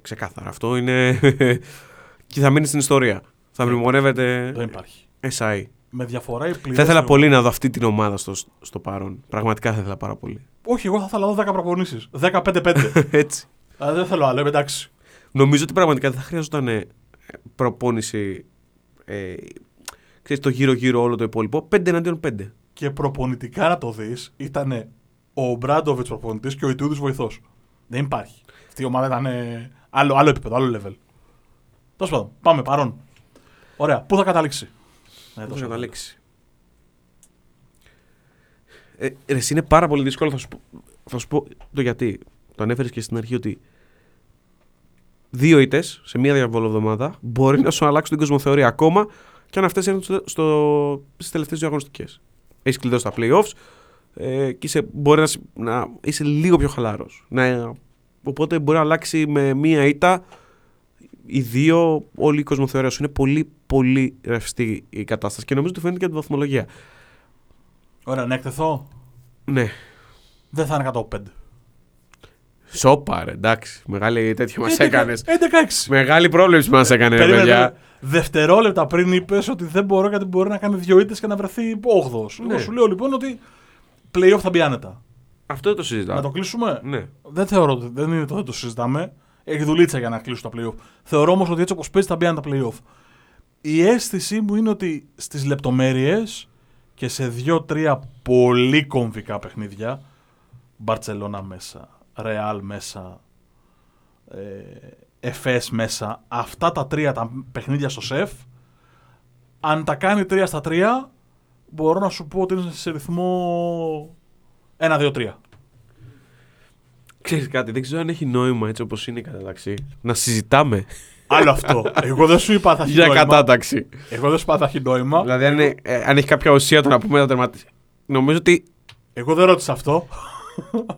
ξεκάθαρα. Αυτό είναι. και θα μείνει στην ιστορία. Θα μνημονεύεται Δεν υπάρχει. SI. Με διαφορά η πλήρη. Θα ήθελα πολύ να δω αυτή την ομάδα στο, στο παρόν. Πραγματικά θα ήθελα πάρα πολύ. Όχι, εγώ θα ήθελα να δω 10 προπονήσεις. 15-5. Έτσι. Αλλά δεν θέλω άλλο, είμαι εντάξει. Νομίζω ότι πραγματικά δεν θα χρειαζόταν ε, προπόνηση. Ε, ξέρεις, το γύρω-γύρω όλο το υπόλοιπο. 5 εναντίον 5. Και προπονητικά να το δεις, ήταν ο Μπράντοβιτς προπονητής και ο Ιτούδης βοηθός. Δεν υπάρχει. Αυτή η ομάδα ήταν ε, άλλο, άλλο επίπεδο, άλλο level. Τέλος πάντων, πάμε παρόν. Ωραία, πού θα καταλήξει; Ε, Πώ τόσο να καταλήξει. Ε, ρε, εσύ είναι πάρα πολύ δύσκολο. Θα σου, πω- θα σου πω το γιατί. Το ανέφερες και στην αρχή ότι δύο ήττες σε μία διαβολοβδομάδα μπορεί να σου αλλάξουν την κοσμοθεωρία ακόμα και αν αυτές είναι στο, στο, στις τελευταίες δύο αγωνιστικές. Έχεις κλειδώσει τα playoffs ε, και είσαι, μπορεί να, σ- να είσαι λίγο πιο χαλάρο. οπότε μπορεί να αλλάξει με μία ήττα οι δύο, όλη η κοσμοθεωρία σου. Είναι πολύ, πολύ ρευστή η κατάσταση και νομίζω ότι φαίνεται και από τη βαθμολογία. Ωραία, να εκτεθώ; Ναι. Δεν θα είναι 105. Σόπα, ρε, εντάξει. Μεγάλη τέτοια μας 11 έκανες. 11-6. Μεγάλη πρόβλεψη μας έκανε, ρε, Περίμενε, παιδιά. περίμενε. Δευτερόλεπτα πριν είπες ότι δεν μπορώ γιατί μπορεί να κάνει δύο ήττες και να βρεθεί 8ο. Ναι. Εγώ σου λέω λοιπόν ότι playoff θα μπει άνετα. Αυτό δεν το συζητάω. Να το κλείσουμε; Ναι. Δεν θεωρώ ότι δεν είναι το δεν το συζητάμε. Έχει δουλίτσα για να κλείσουν τα playoff. Θεωρώ όμως ότι έτσι όπως παίζει θα μπει άνετα τα playoff. Η αίσθησή μου είναι ότι στις λεπτομέρειες και σε δύο-τρία πολύ κομβικά παιχνίδια. Μπαρτσελώνα μέσα, Ρεάλ μέσα, ε, Εφές μέσα. Αυτά τα τρία τα παιχνίδια στο σεφ, αν τα κάνει 3 στα 3, μπορώ να σου πω ότι είναι σε ρυθμό 1-2-3. Ξέρεις κάτι, δεν ξέρω αν έχει νόημα έτσι όπως είναι η κατάταξη να συζητάμε Άλλο αυτό. Εγώ δεν σου είπα θα έχει για νόημα. κατάταξη. Εγώ δεν σου είπα θα έχει νόημα. δηλαδή, αν, είναι- ε, αν έχει κάποια ουσία το να πούμε να τερματίσει. Νομίζω ότι Εγώ δεν ρώτησα αυτό.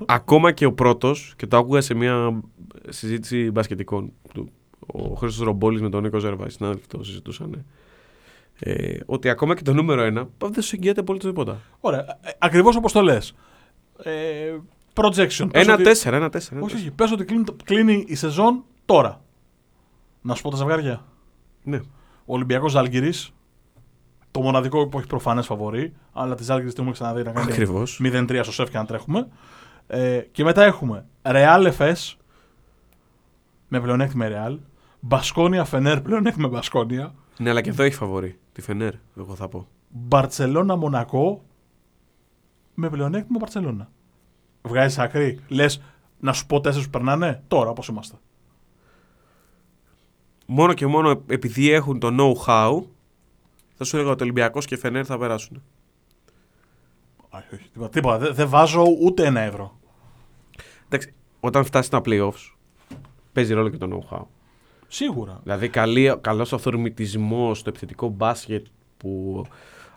ακόμα και ο πρώτος, και το άκουγα σε μια συζήτηση μπασκετικών του, ο Χρήστος Ρομπόλης με τον Νίκο Ζερβάη, συνάδελφοι το συζητούσαν. Ε, ότι ακόμα και το νούμερο ένα δεν σου εγγυάται απολύτως τίποτα. Ωραία. Ακριβώς όπως το λες. Ε, projection. Πες Ένα ότι- τέσσερα, ένα τέσσερα. ένα Όχι, τέσσερα. όχι. Πες ότι κλείνει, κλείνει η σεζόν τώρα. Να σου πω τα ζευγάρια. Ναι. Ο Ολυμπιακός Ζάλγκηρη. Το μοναδικό που έχει προφανές φαβορή. Αλλά τη Ζάλγκηρη την έχουμε ξαναδεί να κάνει Ακριβώς. 0-3 στο σεφ και να τρέχουμε. Ε, και μετά έχουμε Real FS με πλεονέκτημα Real. Μπασκόνια Φενέρ πλεονέκτημα Μπασκόνια. Ναι, αλλά και εδώ έχει φαβορή. Τη Φενέρ, εγώ θα πω. Μπαρσελόνα Μονακό με πλεονέκτημα Μπαρσελόνα. Βγάζεις άκρη. Λες να σου πω τέσσερις που περνάνε τώρα όπως είμαστε. Μόνο και μόνο επειδή έχουν το know-how, θα σου έλεγα ότι Ολυμπιακός και Φενέρ θα περάσουν. Όχι, όχι. Τίποτα. τίποτα. Δεν δεν βάζω ούτε ένα ευρώ. Εντάξει, όταν φτάσεις στα playoffs, παίζει ρόλο και το know-how. Σίγουρα. Δηλαδή, καλή, καλός αυθορμητισμός στο επιθετικό μπάσκετ που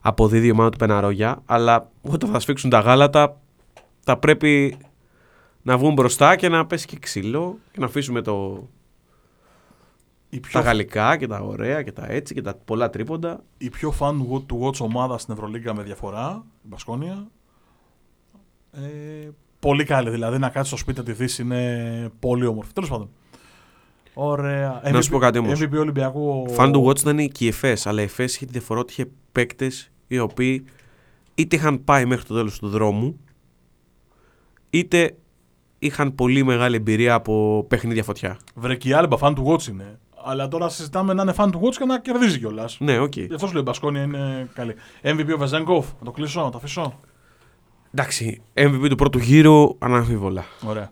αποδίδει η ομάδα του Πεναρόγια, αλλά όταν θα σφίξουν τα γάλατα, θα πρέπει να βγουν μπροστά και να πέσει και ξύλο και να αφήσουμε το, Η πιο, τα γαλλικά και τα ωραία και τα έτσι και τα πολλά τρίποντα. η πιο fan του watch ομάδα στην Ευρωλίγκα με διαφορά, η Μπασκόνια. Ε, πολύ καλή. Δηλαδή να κάτσεις στο σπίτι να τη δεις είναι πολύ όμορφη. Τέλος πάντων. Ωραία. Να σου πω κάτι όμως. MVP Ολυμπιακού. Fun to watch ήταν και η ΕΦΕΣ, αλλά η ΕΦΕΣ είχε τη διαφορά ότι είχε παίκτες οι οποίοι είτε είχαν πάει μέχρι το τέλος του δρόμου, είτε είχαν πολύ μεγάλη εμπειρία από παιχνίδια φωτιά. Βρε και η Άλμπα fun to watch είναι. Αλλά τώρα συζητάμε να είναι fun to watch και να κερδίζει κιόλας. Ναι, οκ. Γι' αυτό σου λέω η Μπασκόνια είναι καλή. MVP ο Βεζέγκοφ. Να το κλείσω, να το αφήσω. Εντάξει, MVP του πρώτου γύρου αναμφίβολα. Ωραία.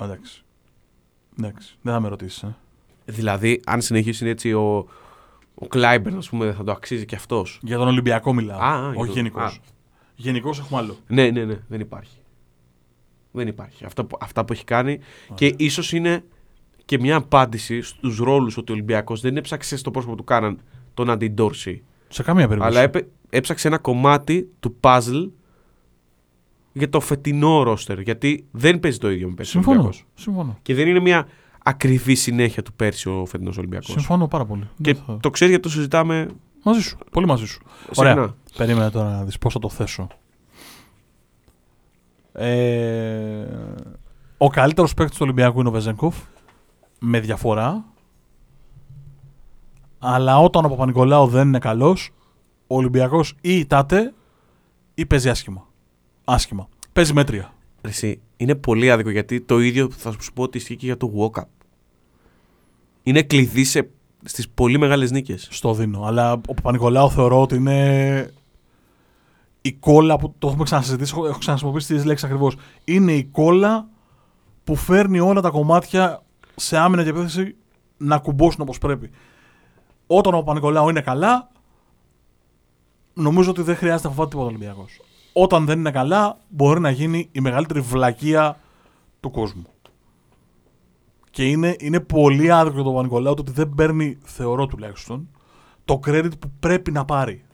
Εντάξει. Εντάξει. Δεν θα με ρωτήσεις. Ε. Δηλαδή, αν συνεχίσει έτσι ο, ο Κλάιμπερν, ας πούμε, θα το αξίζει και αυτός. Για τον Ολυμπιακό μιλάω. Α, α, για όχι τον- γενικώ. α. Γενικώ έχουμε άλλο. Ναι, ναι, ναι, δεν υπάρχει. Δεν υπάρχει. Αυτά που, αυτά που έχει κάνει και ίσως είναι και μια απάντηση στους ρόλους ότι ο Ολυμπιακός δεν έψαξε στο πρόσωπο του Κάναν τον αντιντόρση. Σε καμία περίπτωση. Αλλά έπαι- έψαξε ένα κομμάτι του puzzle για το φετινό ρόστερ. Γιατί δεν παίζει το ίδιο με πέρσι. ο Συμφωνώ. Ολυμπιακός. Συμφωνώ. Και δεν είναι μια ακριβή συνέχεια του πέρσι ο φετινός Ολυμπιακός. Συμφωνώ πάρα πολύ. Και Δεν θα- το ξέρεις γιατί το συζητάμε Μαζί σου. Πολύ μαζί σου. συχνά. Ωραία. Περίμενε τώρα να δεις πώς θα το θέσω. Ε, ο καλύτερος παίκτης του Ολυμπιακού είναι ο Βεζέγκοφ. Με διαφορά. Αλλά όταν ο Παπα-Νικολάου δεν είναι καλός, ο Ολυμπιακός ή ητάται ή παίζει άσχημα. Άσχημα. Παίζει μέτρια. Εσύ, είναι πολύ άδικο γιατί το ίδιο θα σου πω ότι ισχύει και για το walk-up. Είναι κλειδί σε, στις πολύ μεγάλες νίκες. Στο δίνω. Αλλά ο Παπα-Νικολάου θεωρώ ότι είναι η κόλλα που το έχουμε ξανασυζητήσει, έχω, έχω ξαναχρησιμοποιήσει τις λέξεις ακριβώς. Είναι η κόλλα που φέρνει όλα τα κομμάτια σε άμυνα και επίθεση να κουμπώσουν όπως πρέπει. Όταν ο Παπα-Νικολάου είναι καλά, νομίζω ότι δεν χρειάζεται να φοβάται τίποτα ο Ολυμπιακός. Όταν δεν είναι καλά, μπορεί να γίνει η μεγαλύτερη βλακεία του κόσμου. Και είναι, είναι πολύ άδικο για τον Παπα-Νικολάου το ότι δεν παίρνει, θεωρώ τουλάχιστον, το credit που πρέπει να πάρει.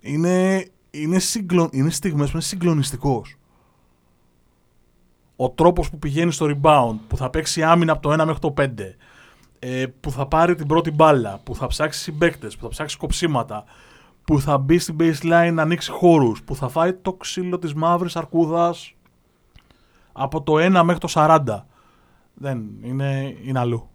Είναι, είναι, συγκλο, είναι στιγμές που είναι συγκλονιστικός. Ο τρόπος που πηγαίνει στο rebound, που θα παίξει άμυνα από το 1 μέχρι το 5, ε, που θα πάρει την πρώτη μπάλα, που θα ψάξει συμπαίκτες, που θα ψάξει κοψίματα, που θα μπει στην baseline να ανοίξει χώρους, που θα φάει το ξύλο της μαύρης αρκούδας από το 1 μέχρι το 40. Δεν, είναι, είναι αλλού.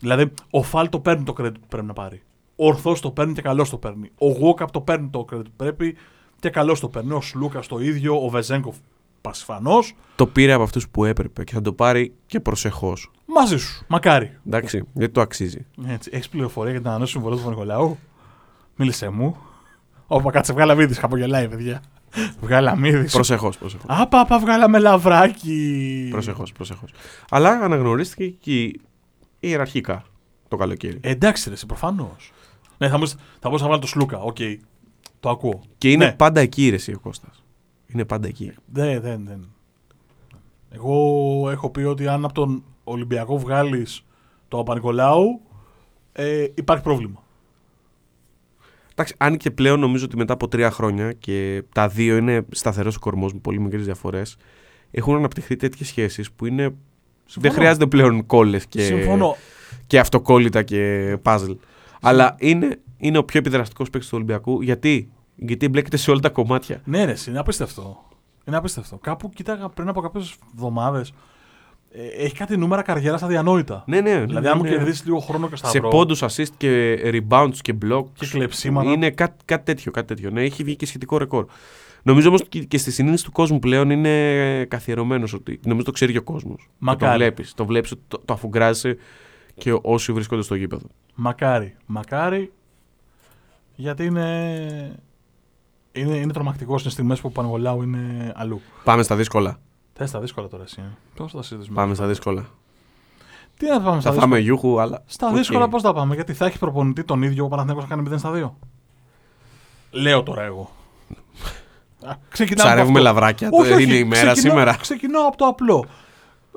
Δηλαδή, ο Φαλ το παίρνει το credit που πρέπει να πάρει. Ο Ορθό το παίρνει και καλώ το παίρνει. Ο Γουόκαπ το παίρνει το credit που πρέπει και καλώ το παίρνει. Ο Σλούκας το ίδιο. Ο Βεζέγκοφ πασφανώς. Το πήρε από αυτούς που έπρεπε και θα το πάρει και προσεχώς. Μαζί σου. Μακάρι. Εντάξει, γιατί το αξίζει. Έτσι. Έχεις πληροφορία για την ανανέωση του συμβολέου του Νικολάου. Μίλησε μου. Όπα κάτσε, βγάλαμίδη. Χαπογελάει, παιδιά. Βγάλαμίδη. Προσεχώς, προσεχώς. Άπα, άπα, βγάλαμε λαβράκι. Προσεχώς, προσεχώς. Αλλά αναγνωρίστηκε και ιεραρχικά το καλοκαίρι. Ε, εντάξει, ρε, προφανώς. Ναι, θα, μου, θα μπορούσα να βάλω το Σλούκα. Οκ. Το ακούω. Και είναι Ναι. πάντα εκεί ρε εσύ ο Κώστας. Είναι πάντα εκεί. Δεν, δεν, δεν. Εγώ έχω πει ότι αν από τον Ολυμπιακό βγάλεις το Παπανικολάου, ε, υπάρχει πρόβλημα. Εντάξει, αν και πλέον νομίζω ότι μετά από τρία χρόνια και τα δύο είναι σταθερός ο κορμός με πολύ μικρές διαφορές, έχουν αναπτυχθεί τέτοιες σχέσεις που είναι. Δεν Συμφωνώ. χρειάζεται πλέον κόλλες και, Συμφωνώ. και αυτοκόλλητα και puzzle. Αλλά είναι, είναι ο πιο επιδραστικός παίκτης του Ολυμπιακού. Γιατί; Γιατί εμπλέκεται σε όλα τα κομμάτια. Ναι, ρε, είναι απίστευτο. Είναι απίστευτο. Κάπου κοίταγα πριν από κάποιες εβδομάδες. Ε, έχει κάτι νούμερα καριέρας αδιανόητα. Ναι, ναι. Δηλαδή, ναι, αν μου ναι. κερδίσει λίγο χρόνο και Σε σταυρό. πόντους, assist και rebounds και blocks. Και κλεψίματα. Είναι κάτι, κάτι τέτοιο, κάτι τέτοιο. Ναι, έχει βγει και σχετικό ρεκόρ. Νομίζω όμως και, και στη συνείδηση του κόσμου πλέον είναι καθιερωμένος ότι. Νομίζω το ξέρει και ο κόσμος. Το Μακάρι. βλέπεις. Το βλέπεις ότι το, το αφουγκράζεσαι και όσοι βρίσκονται στο γήπεδο. Μακάρι. Μακάρι. Γιατί είναι. Είναι, είναι τρομακτικός στις στιγμές που ο Παπανικολάου είναι αλλού. Πάμε στα δύσκολα. Θες τα δύσκολα τώρα εσύ. Πώς θα τα συζητήσουμε. Πάμε στα δύσκολα. Τι να πάμε στα Θα δύσκολα; φάμε γιούχα, αλλά. Στα οκ. δύσκολα πώς θα πάμε, γιατί θα έχει προπονητή τον ίδιο ο Παναθηναϊκός να κάνει 0 στα 2. Λέω τώρα εγώ. Α, Ξεκινάμε από Ψαρεύουμε αυτό. λαβράκια. Όχι, το όχι, είναι η μέρα ξεκινάω- σήμερα. Ξεκινάω από το απλό.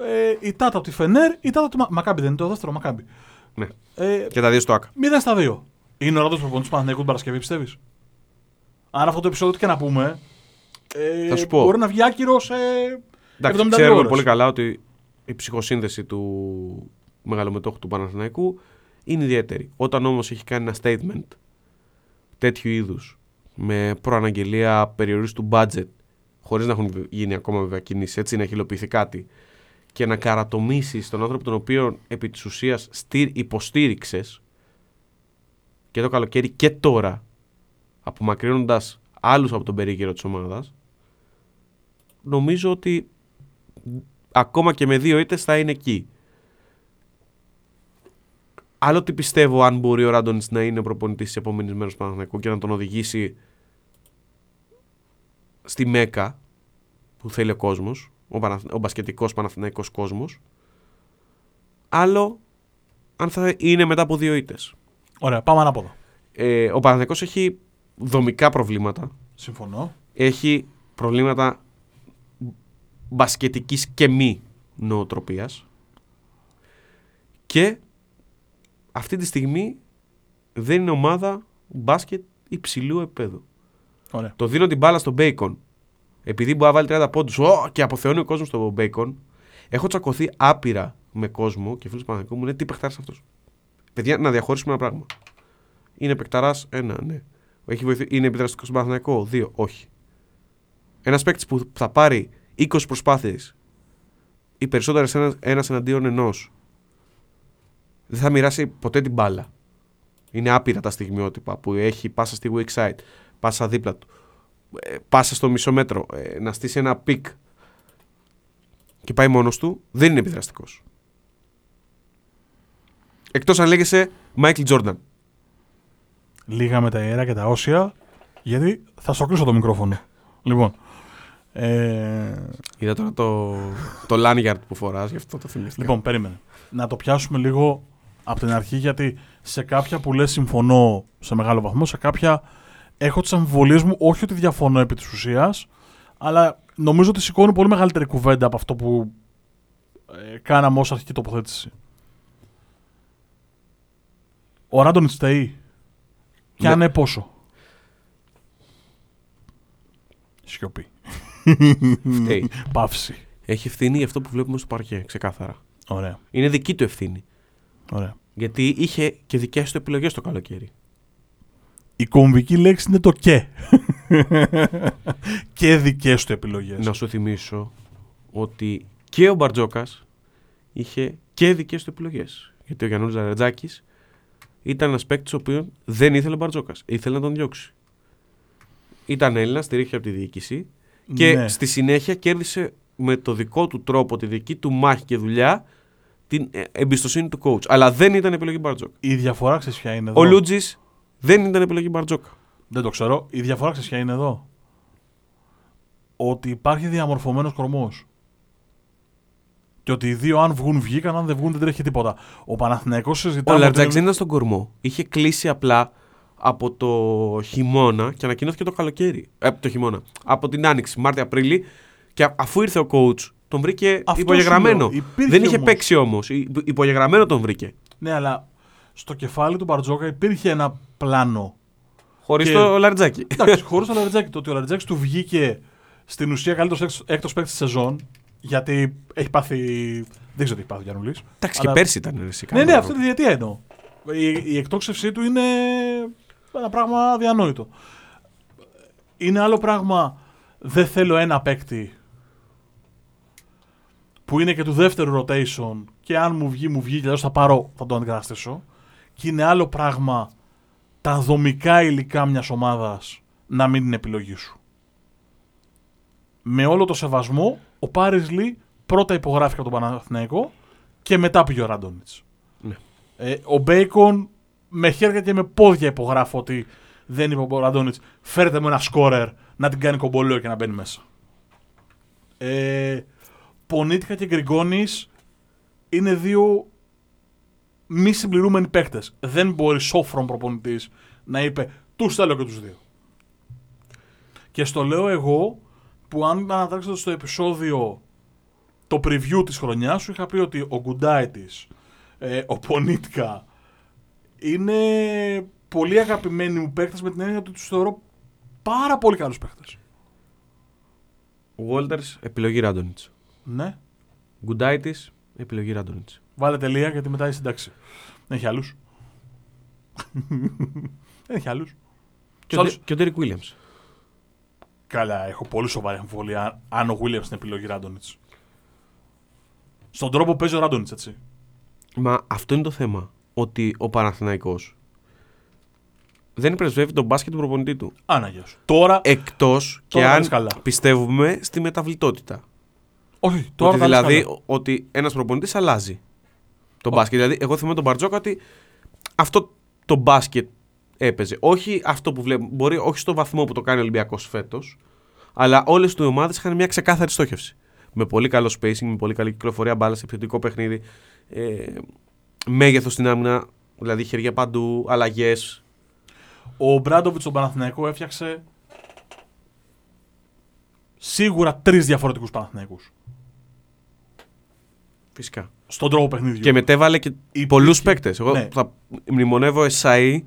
Ε, η τάτα από τη Φενέρ, η τάτα από τη Μα- Μακάμπι δεν είναι το δεύτερο Μακάμπι. Ναι. Ε, Και τα δύο στο ΑΚΑ. 0 στα 2. Είναι ο ρόλο προπονητής του Παναθηναίκου την Παρασκευή, πιστεύεις. Αν αυτό το επεισόδιο τι και να πούμε. Ε, Θα σου πω. Μπορεί να βγει άκυρος σε. Εντάξει, 72 ξέρουμε ώρες. πολύ καλά ότι η ψυχοσύνδεση του μεγαλομετόχου του Παναθηναϊκού είναι ιδιαίτερη. Όταν όμως έχει κάνει ένα statement τέτοιου είδους με προαναγγελία περιορίστου budget χωρίς να έχουν γίνει ακόμα βέβαια κινήσεις, έτσι να έχει υλοποιηθεί κάτι και να καρατομήσεις τον άνθρωπο τον οποίο επί της ουσίας στήρ, υποστήριξες και το καλοκαίρι και τώρα απομακρύνοντας άλλους από τον περίγυρο της ομάδας νομίζω ότι ακόμα και με δύο ήττες θα είναι εκεί. Άλλο τι πιστεύω αν μπορεί ο Ράντονιτς να είναι προπονητής της επόμενης μέρας του Παναθηναϊκού και να τον οδηγήσει στη Μέκα που θέλει ο κόσμος, ο, Παναθ... ο μπασκετικός Παναθηναϊκός κόσμος. Άλλο αν θα είναι μετά από δύο ήττες. Ωραία, πάμε ανάποδα. Ε, ο Παναθηναϊκός έχει δομικά προβλήματα Συμφωνώ. έχει προβλήματα μπασκετικής και μη νοοτροπίας και αυτή τη στιγμή δεν είναι ομάδα μπάσκετ υψηλού επίπεδου. Ωραία. Το δίνω την μπάλα στο Bacon. Επειδή μπορεί να βάλει 30 πόντους και αποθεώνει ο κόσμος στο Bacon. Έχω τσακωθεί άπειρα με κόσμο και φίλους Παναγικού μου λένε τι παιχτάρας αυτός; Παιδιά, να διαχωρίσουμε ένα πράγμα. Είναι παικταρά, ένα, ναι. Έχει βοηθήσει, είναι επιδραστικός στον Παναγικό, δύο, όχι. Ένας παίκτης που θα πάρει 20 προσπάθειες ή περισσότερες ένας ένας εναντίον ενός δεν θα μοιράσει ποτέ την μπάλα. Είναι άπειρα τα στιγμιότυπα που έχει πάσα στη weak side, πάσα δίπλα του, ε, πάσα στο μισό μέτρο, ε, να στήσει ένα pick και πάει μόνος του, δεν είναι επιδραστικός. Εκτός αν λέγεσαι Michael Jordan. Λίγα με τα ιερά και τα όσια, γιατί θα σου κλείσω το μικρόφωνο. Λοιπόν. Ε, Είδα τώρα το, το lanyard που φοράς, γι' αυτό το θυμήθηκα. λοιπόν, περίμενε. Να το πιάσουμε λίγο από την αρχή, γιατί σε κάποια που λες συμφωνώ σε μεγάλο βαθμό, σε κάποια έχω τις αμφιβολίες μου, όχι ότι διαφωνώ επί της ουσίας, αλλά νομίζω ότι σηκώνει πολύ μεγαλύτερη κουβέντα από αυτό που ε, κάναμε ως αρχική τοποθέτηση. Ο Ράντον φταίει. Και Ναι. αν ναι, πόσο; Σιωπή. Φταίει. Παύση. Έχει ευθύνη για αυτό που βλέπουμε στο παρκέ, ξεκάθαρα. Ωραία. Είναι δική του ευθύνη. Ωραία. Γιατί είχε και δικές του επιλογές το καλοκαίρι. Η κομβική λέξη είναι το και. και δικές του επιλογές. Να σου θυμίσω ότι και ο Μπαρτζόκας είχε και δικές του επιλογές. Γιατί ο Γιάννης Ζαρετζάκης ήταν ένας παίκτης ο οποίος δεν ήθελε ο Μπαρτζόκας. Ήθελε να τον διώξει. Ήταν Έλληνας, στηρίχθηκε από τη διοίκηση και Ναι. στη συνέχεια κέρδισε με το δικό του τρόπο, τη δική του μάχη και δουλειά την ε, εμπιστοσύνη του coach. Αλλά δεν ήταν επιλογή Μπαρτζόκα. Η διαφορά ξέρεις ποια είναι εδώ; Ο Λούτζης δεν ήταν επιλογή Μπαρτζόκα. Δεν το ξέρω. Η διαφορά ξέρεις ποια είναι εδώ; Ότι υπάρχει διαμορφωμένος κορμός. Και ότι οι δύο αν βγουν βγήκαν, αν δεν βγουν δεν τρέχει τίποτα. Ο Παναθηναϊκός συζητάμε... Ο ότι Λαρτζάκη είναι- δεν ήταν στον κορμό. Είχε κλείσει απλά από το χειμώνα και ανακοινώθηκε το καλοκαίρι. Ε, από το χειμώνα. Από την άνοιξη, Μάρτιο-Απρίλη. Και α- αφού ήρθε ο coach, τον βρήκε Αυτός υπογεγραμμένο. σου λέω. Υπήρχε Δεν είχε όμως. παίξει όμως. Υπογεγραμμένο τον βρήκε. Ναι, αλλά στο κεφάλι του Μπαρτζόκα υπήρχε ένα πλάνο. Χωρίς Και- το Λαρτζάκη. Εντάξει, χωρίς το Λαριτζάκη. Το ότι ο Λαριτζάκης του βγήκε στην ουσία καλύτερος έκτο παίκτης της σεζόν. Γιατί έχει πάθει. Δεν ξέρω τι έχει πάθει ο Γιάννουλη. Εντάξει, και Αλλά- πέρσι ήταν. ρε, εσύ, Ναι, ναι, κανένα αυτή τη διετία εννοώ. Η, η εκτόξευσή του είναι ένα πράγμα αδιανόητο. Είναι άλλο πράγμα. Δεν θέλω ένα παίκτη που είναι και του δεύτερου rotation και αν μου βγει, μου βγει και αλλιώς θα πάρω, θα το αντικαταστήσω. Και είναι άλλο πράγμα τα δομικά υλικά μιας ομάδας να μην είναι επιλογή σου. Με όλο το σεβασμό, ο Πάρις Λί πρώτα υπογράφηκε από τον Παναθηναϊκό και μετά πήγε ο Ράντονιτς. Ναι. Ε, ο Μπέικον με χέρια και με πόδια υπογράφω ότι δεν είπε ο Ραντόνιτς φέρτε μου ένα σκόρερ να την κάνει κομπολέο και να μπαίνει μέσα. Ε, Πονίτικα και Γκριγκόνης είναι δύο μη συμπληρούμενοι παίκτες. Δεν μπορεί σόφρον προπονητής να είπε τους θέλω και τους δύο. Και στο λέω εγώ που αν ανατρέξετε στο επεισόδιο το preview της χρονιάς σου είχα πει ότι ο Γκουντάιτης, ε, ο Πονίτικα είναι πολύ αγαπημένοι μου παίκτες με την έννοια ότι τους θεωρώ πάρα πολύ καλούς παίκτες. Walters, επιλογή Ράντονιτ. Ναι. Γκουντάιτη, επιλογή Ράντονιτ. Βάλε τελεία γιατί μετά είσαι εντάξει. Δεν έχει άλλους. Δεν έχει άλλους. Και, ο άλλους- Ντε- και ο Ντέρικ Βίλιαμς. Καλά, έχω πολύ σοβαρή αμφιβολία αν- αν ο Williams είναι επιλογή Ράντονιτς. Στον τρόπο που παίζει ο Ράντονιτς, έτσι. Μα αυτό είναι το θέμα. Ότι ο Παναθηναϊκός δεν πρεσβεύει τον μπάσκετ του προπονητή του. Άναγιο. Τώρα. Εκτός και Τώρα τα αν λες καλά. πιστεύουμε στη μεταβλητότητα. όχι, τώρα ότι τα λες δηλαδή καλά. ότι ένας προπονητής αλλάζει το Ω. μπάσκετ. Δηλαδή, εγώ θυμάμαι τον Μπαρτζόκα ότι αυτό το μπάσκετ έπαιζε. Όχι αυτό που βλέπουμε. Μπορεί όχι στο βαθμό που το κάνει ο Ολυμπιακός φέτος, αλλά όλες του οι ομάδες είχαν μια ξεκάθαρη στόχευση. Με πολύ καλό spacing, με πολύ καλή κυκλοφορία μπάλα σε επιθετικό παιχνίδι. Ε, Μέγεθος στην άμυνα, δηλαδή χέρια παντού, αλλαγές. Ο Μπράντοβιτς στον Παναθηναϊκό έφτιαξε σίγουρα τρεις διαφορετικούς Παναθηναϊκούς. Φυσικά. Στον τρόπο παιχνιδιού. Και μετέβαλε και Υπήρχε- πολλούς παίκτες. Εγώ Ναι. θα μνημονεύω εσάι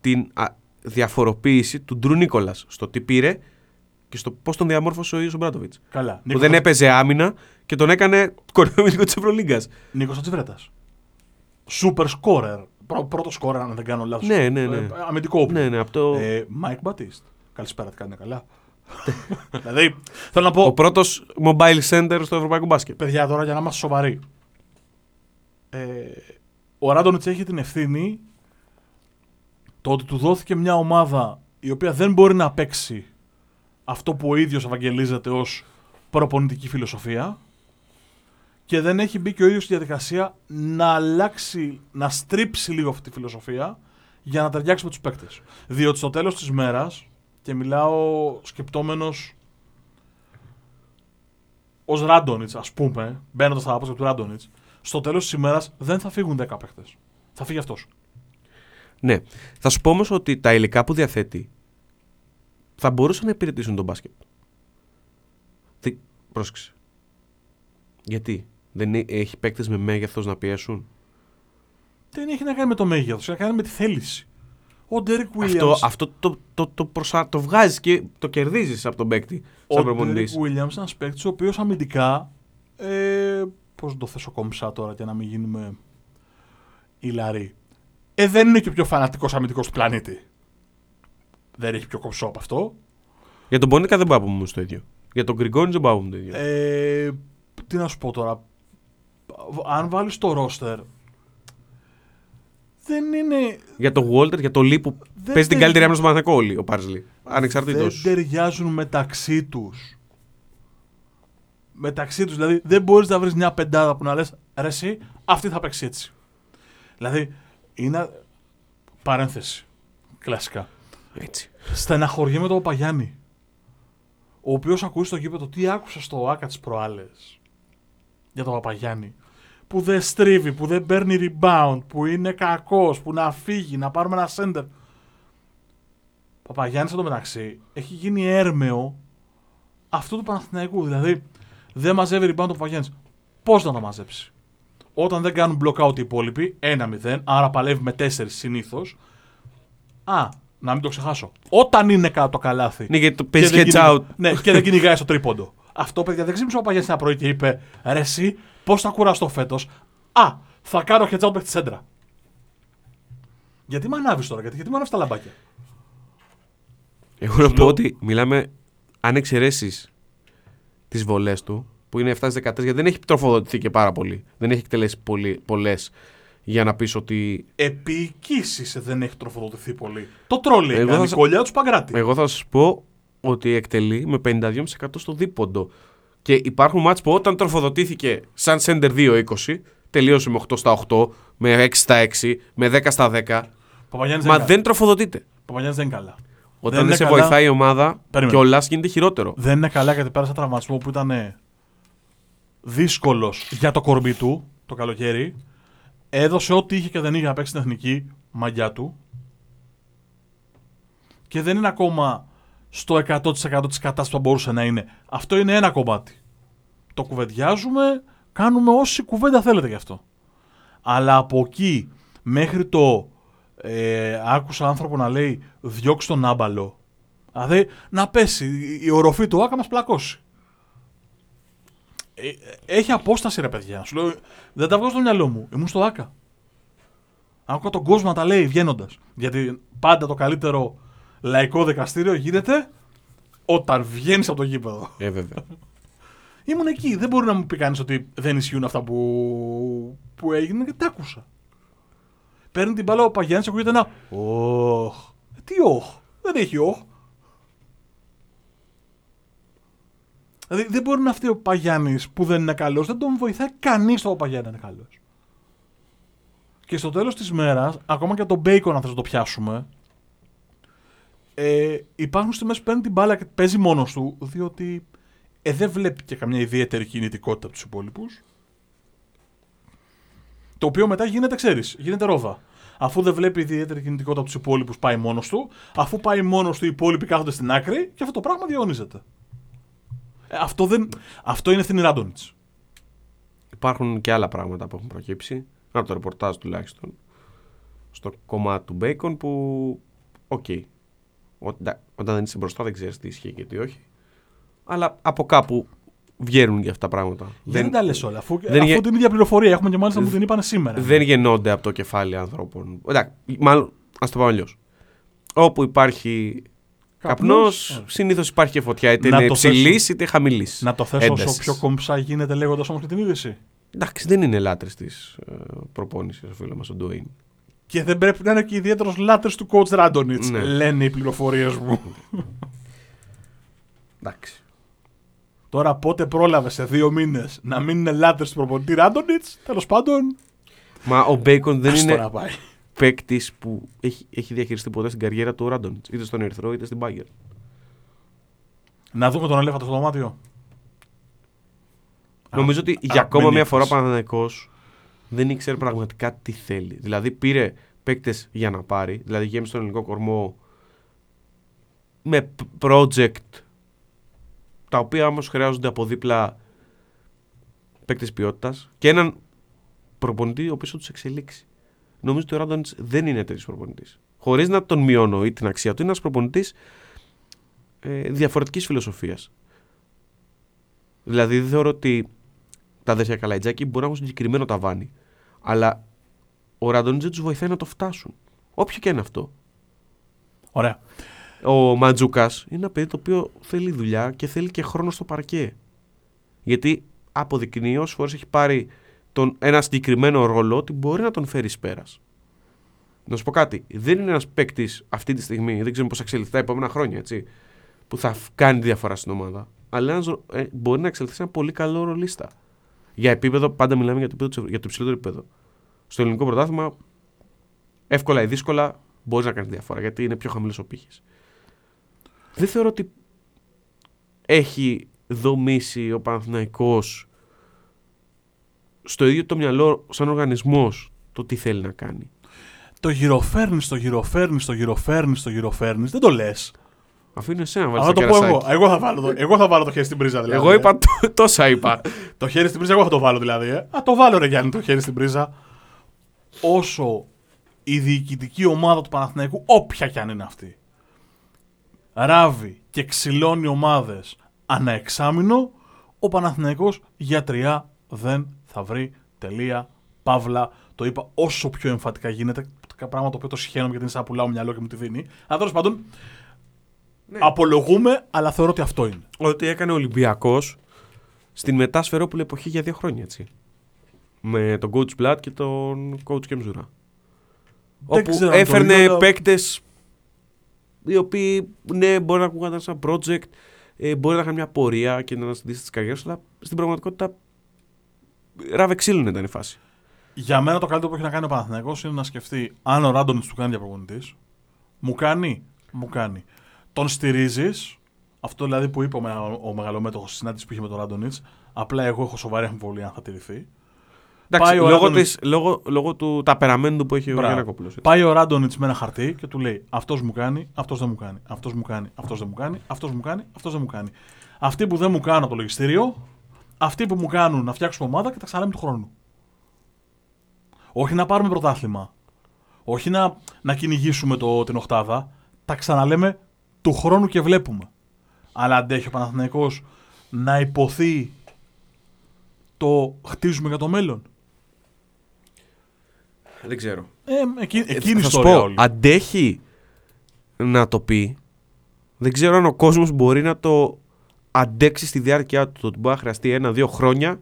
την α, διαφοροποίηση του Ντρου Νίκολας στο τι πήρε και στο πώς τον διαμόρφωσε ο ίδιος ο Μπράντοβιτ. Καλά. Που δεν έπαιζε άμυνα και τον έκανε κορυφαίο της Ευρωλίγκας. Νίκος Ατζιβρέτα. Super scorer. Πρω, πρώτο scorer, αν δεν κάνω λάθος. Ναι, ναι, ναι. αμυντικό όπλο. Ναι, ναι, από το... Ε, Mike Batist. Καλησπέρα, τι κάνετε καλά. δηλαδή, θέλω να πω. Ο πρώτος mobile center στο ευρωπαϊκό μπάσκετ. Παιδιά, τώρα για να είμαστε σοβαροί. Ε, ο Ράντονιτς έχει την ευθύνη το ότι του δόθηκε μια ομάδα η οποία δεν μπορεί να παίξει αυτό που ο ίδιος ευαγγελίζεται ως προπονητική φιλοσοφία και δεν έχει μπει και ο ίδιος στη διαδικασία να αλλάξει, να στρίψει λίγο αυτή τη φιλοσοφία για να ταιριάξει με τους παίκτες. Διότι στο τέλος της μέρας, και μιλάω σκεπτόμενος ως Ράντονιτς ας πούμε, μπαίνοντας στα απόψε του Ράντονιτς, στο τέλος της ημέρας δεν θα φύγουν 10 παίκτες. Θα φύγει αυτός. Ναι. Θα σου πω όμως ότι τα υλικά που διαθέτει θα μπορούσαν να υπηρετήσουν τον μπάσκετ. Τι... Πρόσεξε. Γιατί; Δεν ε- έχει παίκτες με μέγεθος να πιέσουν; Δεν έχει να κάνει με το μέγεθος, έχει να κάνει με τη θέληση. Ο Ντέρικ Williams. Αυτό, αυτό το, το, το, προσα... το βγάζεις και το κερδίζεις από τον παίκτη. Σαν ο προπονητής. Ντέρικ Williams είναι ένας παίκτης ο οποίος αμυντικά. Ε, Πώς να το θέσω κομψά τώρα για να μην γίνουμε ιλαροί. Ε, δεν είναι και ο πιο φανατικός αμυντικός του πλανήτη. Δεν έχει πιο κομψό από αυτό. Για τον Πονίτκα δεν πάω να πούμε στο ίδιο. Για τον Γκριγκόνη δεν πάω να πούμε το ίδιο. Ε, τι να σου πω τώρα. Αν βάλεις το ρόστερ. Δεν είναι. Για τον Βόλτερ, για τον Λί που δεν παίζει την τε- καλύτερη άμυνα στο Παναθηναϊκό όλοι, ο Πάρσλι. Ανεξαρτήτως. Δεν ταιριάζουν μεταξύ τους. Μεταξύ τους. Δηλαδή δεν μπορείς να βρεις μια πεντάδα που να λες ρε, εσύ, αυτή θα παίξει έτσι. Δηλαδή είναι. Παρένθεση. Κλασικά. Έτσι. Στεναχωριέμαι τον Παπαγιάννη. Ο οποίος ακούει στο γήπεδο τι άκουσε στο ΑΚΑ τις προάλλες. Για τον Παπαγιάννη. Που δεν στρίβει, που δεν παίρνει rebound, που είναι κακός, που να φύγει, να πάρουμε ένα center. Παπαγιάννης εδώ μεταξύ έχει γίνει έρμεο αυτού του Παναθηναϊκού. Δηλαδή δεν μαζεύει rebound ο Παπαγιάννη. Πώς να το μαζέψει; Όταν δεν κάνουν blockout οι υπόλοιποι, 1-0, άρα παλεύει με 4 συνήθως. Α, να μην το ξεχάσω. Όταν είναι κάτω το καλάθι. Ναι, γιατί το και παίζει δεν heads κυνηγά- out. Ναι, και δεν κυνηγάει στο τρίποντο. Αυτό, παιδιά, δεν ξύπνησε ο Παπαγιάννη ένα πρωί και είπε Ρε, εσύ, πώς θα κουραστώ φέτος; Α, θα κάνω heads out μέχρι τη σέντρα. Γιατί με ανάβεις τώρα, γιατί, γιατί με ανάβεις τα λαμπάκια; Εγώ να Σου πω λέω- ότι μιλάμε, αν εξαιρέσεις τις βολές του, που είναι 7-13, γιατί δεν έχει τροφοδοτηθεί και πάρα πολύ. Δεν έχει εκτελέσει πολλές για να πεις ότι. Επί δεν έχει τροφοδοτηθεί πολύ. Το τρόλε. Εγώ Εγώ θα η σα- κολλιά του Παγκράτη. Εγώ θα σας πω ότι εκτελεί με 52% στο δίποντο. Και υπάρχουν μάτς που όταν τροφοδοτήθηκε σαν center 2-20, τελείωσε με 8 στα 8, με 6 στα 6, με 10 στα 10. Παπαγιάννης Μα δεν, δεν τροφοδοτείται. Παπαγιάννης δεν είναι καλά. Όταν είναι δεν σε καλά. βοηθάει η ομάδα, Περίμενε. κιόλας γίνεται χειρότερο. Δεν είναι καλά γιατί πέρασε τραυματισμό που ήταν δύσκολος για το κορμί του το καλοκαίρι. Έδωσε ό,τι είχε και δεν είχε να παίξει στην εθνική μαγιά του. Και δεν είναι ακόμα στο 100% της κατάστασης που θα μπορούσε να είναι. Αυτό είναι ένα κομμάτι. Το κουβεντιάζουμε, κάνουμε όση κουβέντα θέλετε γι' αυτό. Αλλά από εκεί μέχρι το ε, άκουσα άνθρωπο να λέει διώξει τον άμπαλο. Δηλαδή να πέσει η- η οροφή του άκα μας πλακώσει. Ε, έχει απόσταση ρε παιδιά. Σου λέω, δεν τα βγάζω στο μυαλό μου. Ήμουν στο άκα. Άκουγα τον κόσμο να τα λέει βγαίνοντας. Γιατί πάντα το καλύτερο λαϊκό δικαστήριο γίνεται όταν βγαίνεις από το γήπεδο. Ε, βέβαια. Ήμουν εκεί. Δεν μπορεί να μου πει κανείς ότι δεν ισχύουν αυτά που, που έγιναν και τα άκουσα. Παίρνει την μπάλα ο Παγιάννης και ακούγεται ένα. Ωχ. Ε, Τι όχ. Δεν έχει όχ. Δηλαδή δεν μπορεί να φταίει ο Παγιάννης που δεν είναι καλός. Δεν τον βοηθάει κανείς το ο Παγιάννη να είναι καλός. Και στο τέλος της μέρας, ακόμα και τον Μπέικον, αν θες να το πιάσουμε, ε, υπάρχουν στιγμές που παίρνει την μπάλα και παίζει μόνος του, διότι ε, δεν βλέπει και καμιά ιδιαίτερη κινητικότητα από τους υπόλοιπους. Το οποίο μετά γίνεται, ξέρεις, γίνεται ρόβα. Αφού δεν βλέπει ιδιαίτερη κινητικότητα από τους υπόλοιπους, πάει μόνος του. Αφού πάει μόνος του, οι υπόλοιποι κάθονται στην άκρη και αυτό το πράγμα διαιωνίζεται. Ε, αυτό, δεν, αυτό είναι ευθύνη Ράντονιτς. Υπάρχουν και άλλα πράγματα που έχουν προκύψει. Από το ρεπορτάζ τουλάχιστον. Στο κομμάτι του Bacon που. Οκ. Όταν, όταν δεν είσαι μπροστά δεν ξέρεις τι ισχύει και τι όχι. Αλλά από κάπου βγαίνουν για αυτά τα πράγματα. Δεν, τα λες όλα. Αφού, δεν αφού γε- την ίδια πληροφορία έχουμε και μάλιστα μου την είπαν σήμερα. δεν γεννώνται από το κεφάλι ανθρώπων. Εντάξει, μάλλον ας το πάμε αλλιώς. Όπου υπάρχει καπνός, Καπνός, ε. συνήθως υπάρχει και φωτιά. Είτε Να είναι το υψηλή είτε χαμηλής. Να το θέσω όσο πιο κομψά γίνεται λέγοντας όμως και την είδηση. Εντάξει, δεν είναι λάτρες της ε, προπόνησης ο φίλος μας ο Ντουέιν. Και δεν πρέπει να είναι και ιδιαίτερος λάτρες του coach Ράντονιτς. Ναι. Λένε οι πληροφορίες μου. Εντάξει. Τώρα πότε πρόλαβε σε δύο μήνες να μην είναι λάτρες του προπονητή Ράντονιτς. Τέλος πάντων. Μα ο Μπέικον δεν ας είναι τώρα πάει. παίκτης που έχει, έχει διαχειριστεί ποτέ στην καριέρα του Ράντονιτς. Είτε στον Ερυθρό είτε στην Μπάγκερ. Να δούμε τον ελέφαντο στο δωμάτιο. Νομίζω ότι για αγαπημένη ακόμα μια φορά ο έκφραση. Παναθηναϊκός δεν ήξερε πραγματικά τι θέλει. Δηλαδή πήρε παίκτες για να πάρει, δηλαδή γέμισε τον ελληνικό κορμό με p- project τα οποία όμως χρειάζονται από δίπλα παίκτες ποιότητας και έναν προπονητή ο οποίος θα τους εξελίξει. Νομίζω ότι ο Ράντονιτς δεν είναι τέτοιος προπονητής. Χωρίς να τον μειώνω ή την αξία του, είναι ένας προπονητής ε, διαφορετικής φιλοσοφίας. Δηλαδή δεν θεωρώ ότι τα αδέρφια Καλαϊτζάκη μπορεί να έχουν συγκεκριμένο ταβάνι. Αλλά ο Ραντονίτ δεν τους βοηθάει να το φτάσουν. Όποιο και είναι αυτό. Ωραία. Ο Μαντζούκας είναι ένα παιδί το οποίο θέλει δουλειά και θέλει και χρόνο στο παρκέ. Γιατί αποδεικνύει όσες φορές έχει πάρει τον, ένα συγκεκριμένο ρόλο ότι μπορεί να τον φέρει πέρας. Να σου πω κάτι. Δεν είναι ένας παίκτης αυτή τη στιγμή, δεν ξέρουμε πώς θα εξελιχθεί τα επόμενα χρόνια, έτσι, που θα φ- κάνει διαφορά στην ομάδα. Αλλά ένας, ρο- ε, μπορεί να εξελιχθεί σε ένα πολύ καλό ρολίστα. Για επίπεδο, πάντα μιλάμε για το, επίπεδο, της- για το υψηλότερο επίπεδο. Στο ελληνικό πρωτάθλημα, εύκολα ή δύσκολα, μπορείς να κάνεις διαφορά γιατί είναι πιο χαμηλός ο πύχης. Δεν θεωρώ ότι έχει δομήσει ο Παναθηναϊκός στο ίδιο το μυαλό σαν οργανισμός το τι θέλει να κάνει. Το γυροφέρνεις, το γυροφέρνεις, το γυροφέρνεις, το γυροφέρνεις. Δεν το λες. Αφού είναι εσένα να Αυτό βάλεις το το πω εγώ. κερασάκι. Εγώ θα, βάλω το, εγώ θα βάλω το χέρι στην πρίζα δηλαδή. Εγώ είπα τό- τόσα είπα. Το χέρι στην πρίζα, εγώ θα το βάλω δηλαδή. Ε. Α, το βάλω ρε Γιάννη το χέρι στην πρίζα. Όσο η διοικητική ομάδα του Παναθηναϊκού, όποια κι αν είναι αυτή, ράβει και ξυλώνει ομάδες ανά εξάμηνο, ο Παναθηναϊκός για τρία δεν θα βρει τελεία, παύλα. Το είπα όσο πιο εμφατικά γίνεται, πράγμα το οποίο το συχαίνομαι γιατί είναι σαν να πουλάω μυαλό και μου τη δίνει. Αλλά τέλος πάντων, απολογούμε, αλλά θεωρώ ότι αυτό είναι. Ότι έκανε ο Ολυμπιακός στην μετά Σφερόπουλη εποχή για δύο χρόνια, έτσι. Με τον coach Blatt και τον coach Κεμζούρα. Δεν Όπου ξέρω αν το έφερνε είδα, αλλά- παίκτες οι οποίοι ναι, μπορεί να ακούγονταν σαν project, ε, μπορεί να είχαν μια πορεία και να αναστηθεί τις καριέρες, αλλά στην πραγματικότητα ράβε ξύλινο ήταν η φάση. Για μένα το καλύτερο που έχει να κάνει ο Παναθηναϊκός είναι να σκεφτεί αν ο Ράντονιτς του κάνει διαπροπονητή. Μου κάνει, μου κάνει. Τον στηρίζεις. Αυτό δηλαδή που είπε ο, μεγα- ο μεγαλομέτωχος στη συνάντησης που είχε με τον Ράντονιτς. Απλά εγώ έχω σοβαρή αμφιβολία αν θα τηρηθεί. Εντάξει, Πάει ο λόγω, Ράντονιτς- της, λόγω, λόγω του ταπεραμέντου που έχει ο Μπράβο. Γιανακόπουλος. Πάει ο Ράντονιτς με ένα χαρτί και του λέει Αυτός μου κάνει, αυτός δεν μου κάνει, αυτός μου κάνει, αυτός δεν μου κάνει, αυτός μου κάνει, αυτός δεν μου κάνει. Αυτοί που δεν μου κάνουν από το λογιστήριο, αυτοί που μου κάνουν να φτιάξουμε ομάδα και τα ξαναλέμε του χρόνου. Όχι να πάρουμε πρωτάθλημα. Όχι να, να κυνηγήσουμε το, την οχτάδα. Τα ξαναλέμε του χρόνου και βλέπουμε. Αλλά αντέχει ο Παναθηναϊκός να υποθεί το χτίζουμε για το μέλλον. Δεν ξέρω. Ε, εκεί, εκείνη η θα σου ιστορία πω, όλη. αντέχει να το πει. Δεν ξέρω αν ο κόσμος μπορεί να το αντέξει στη διάρκεια του. Το ότι μπορεί να χρειαστεί ένα-δύο χρόνια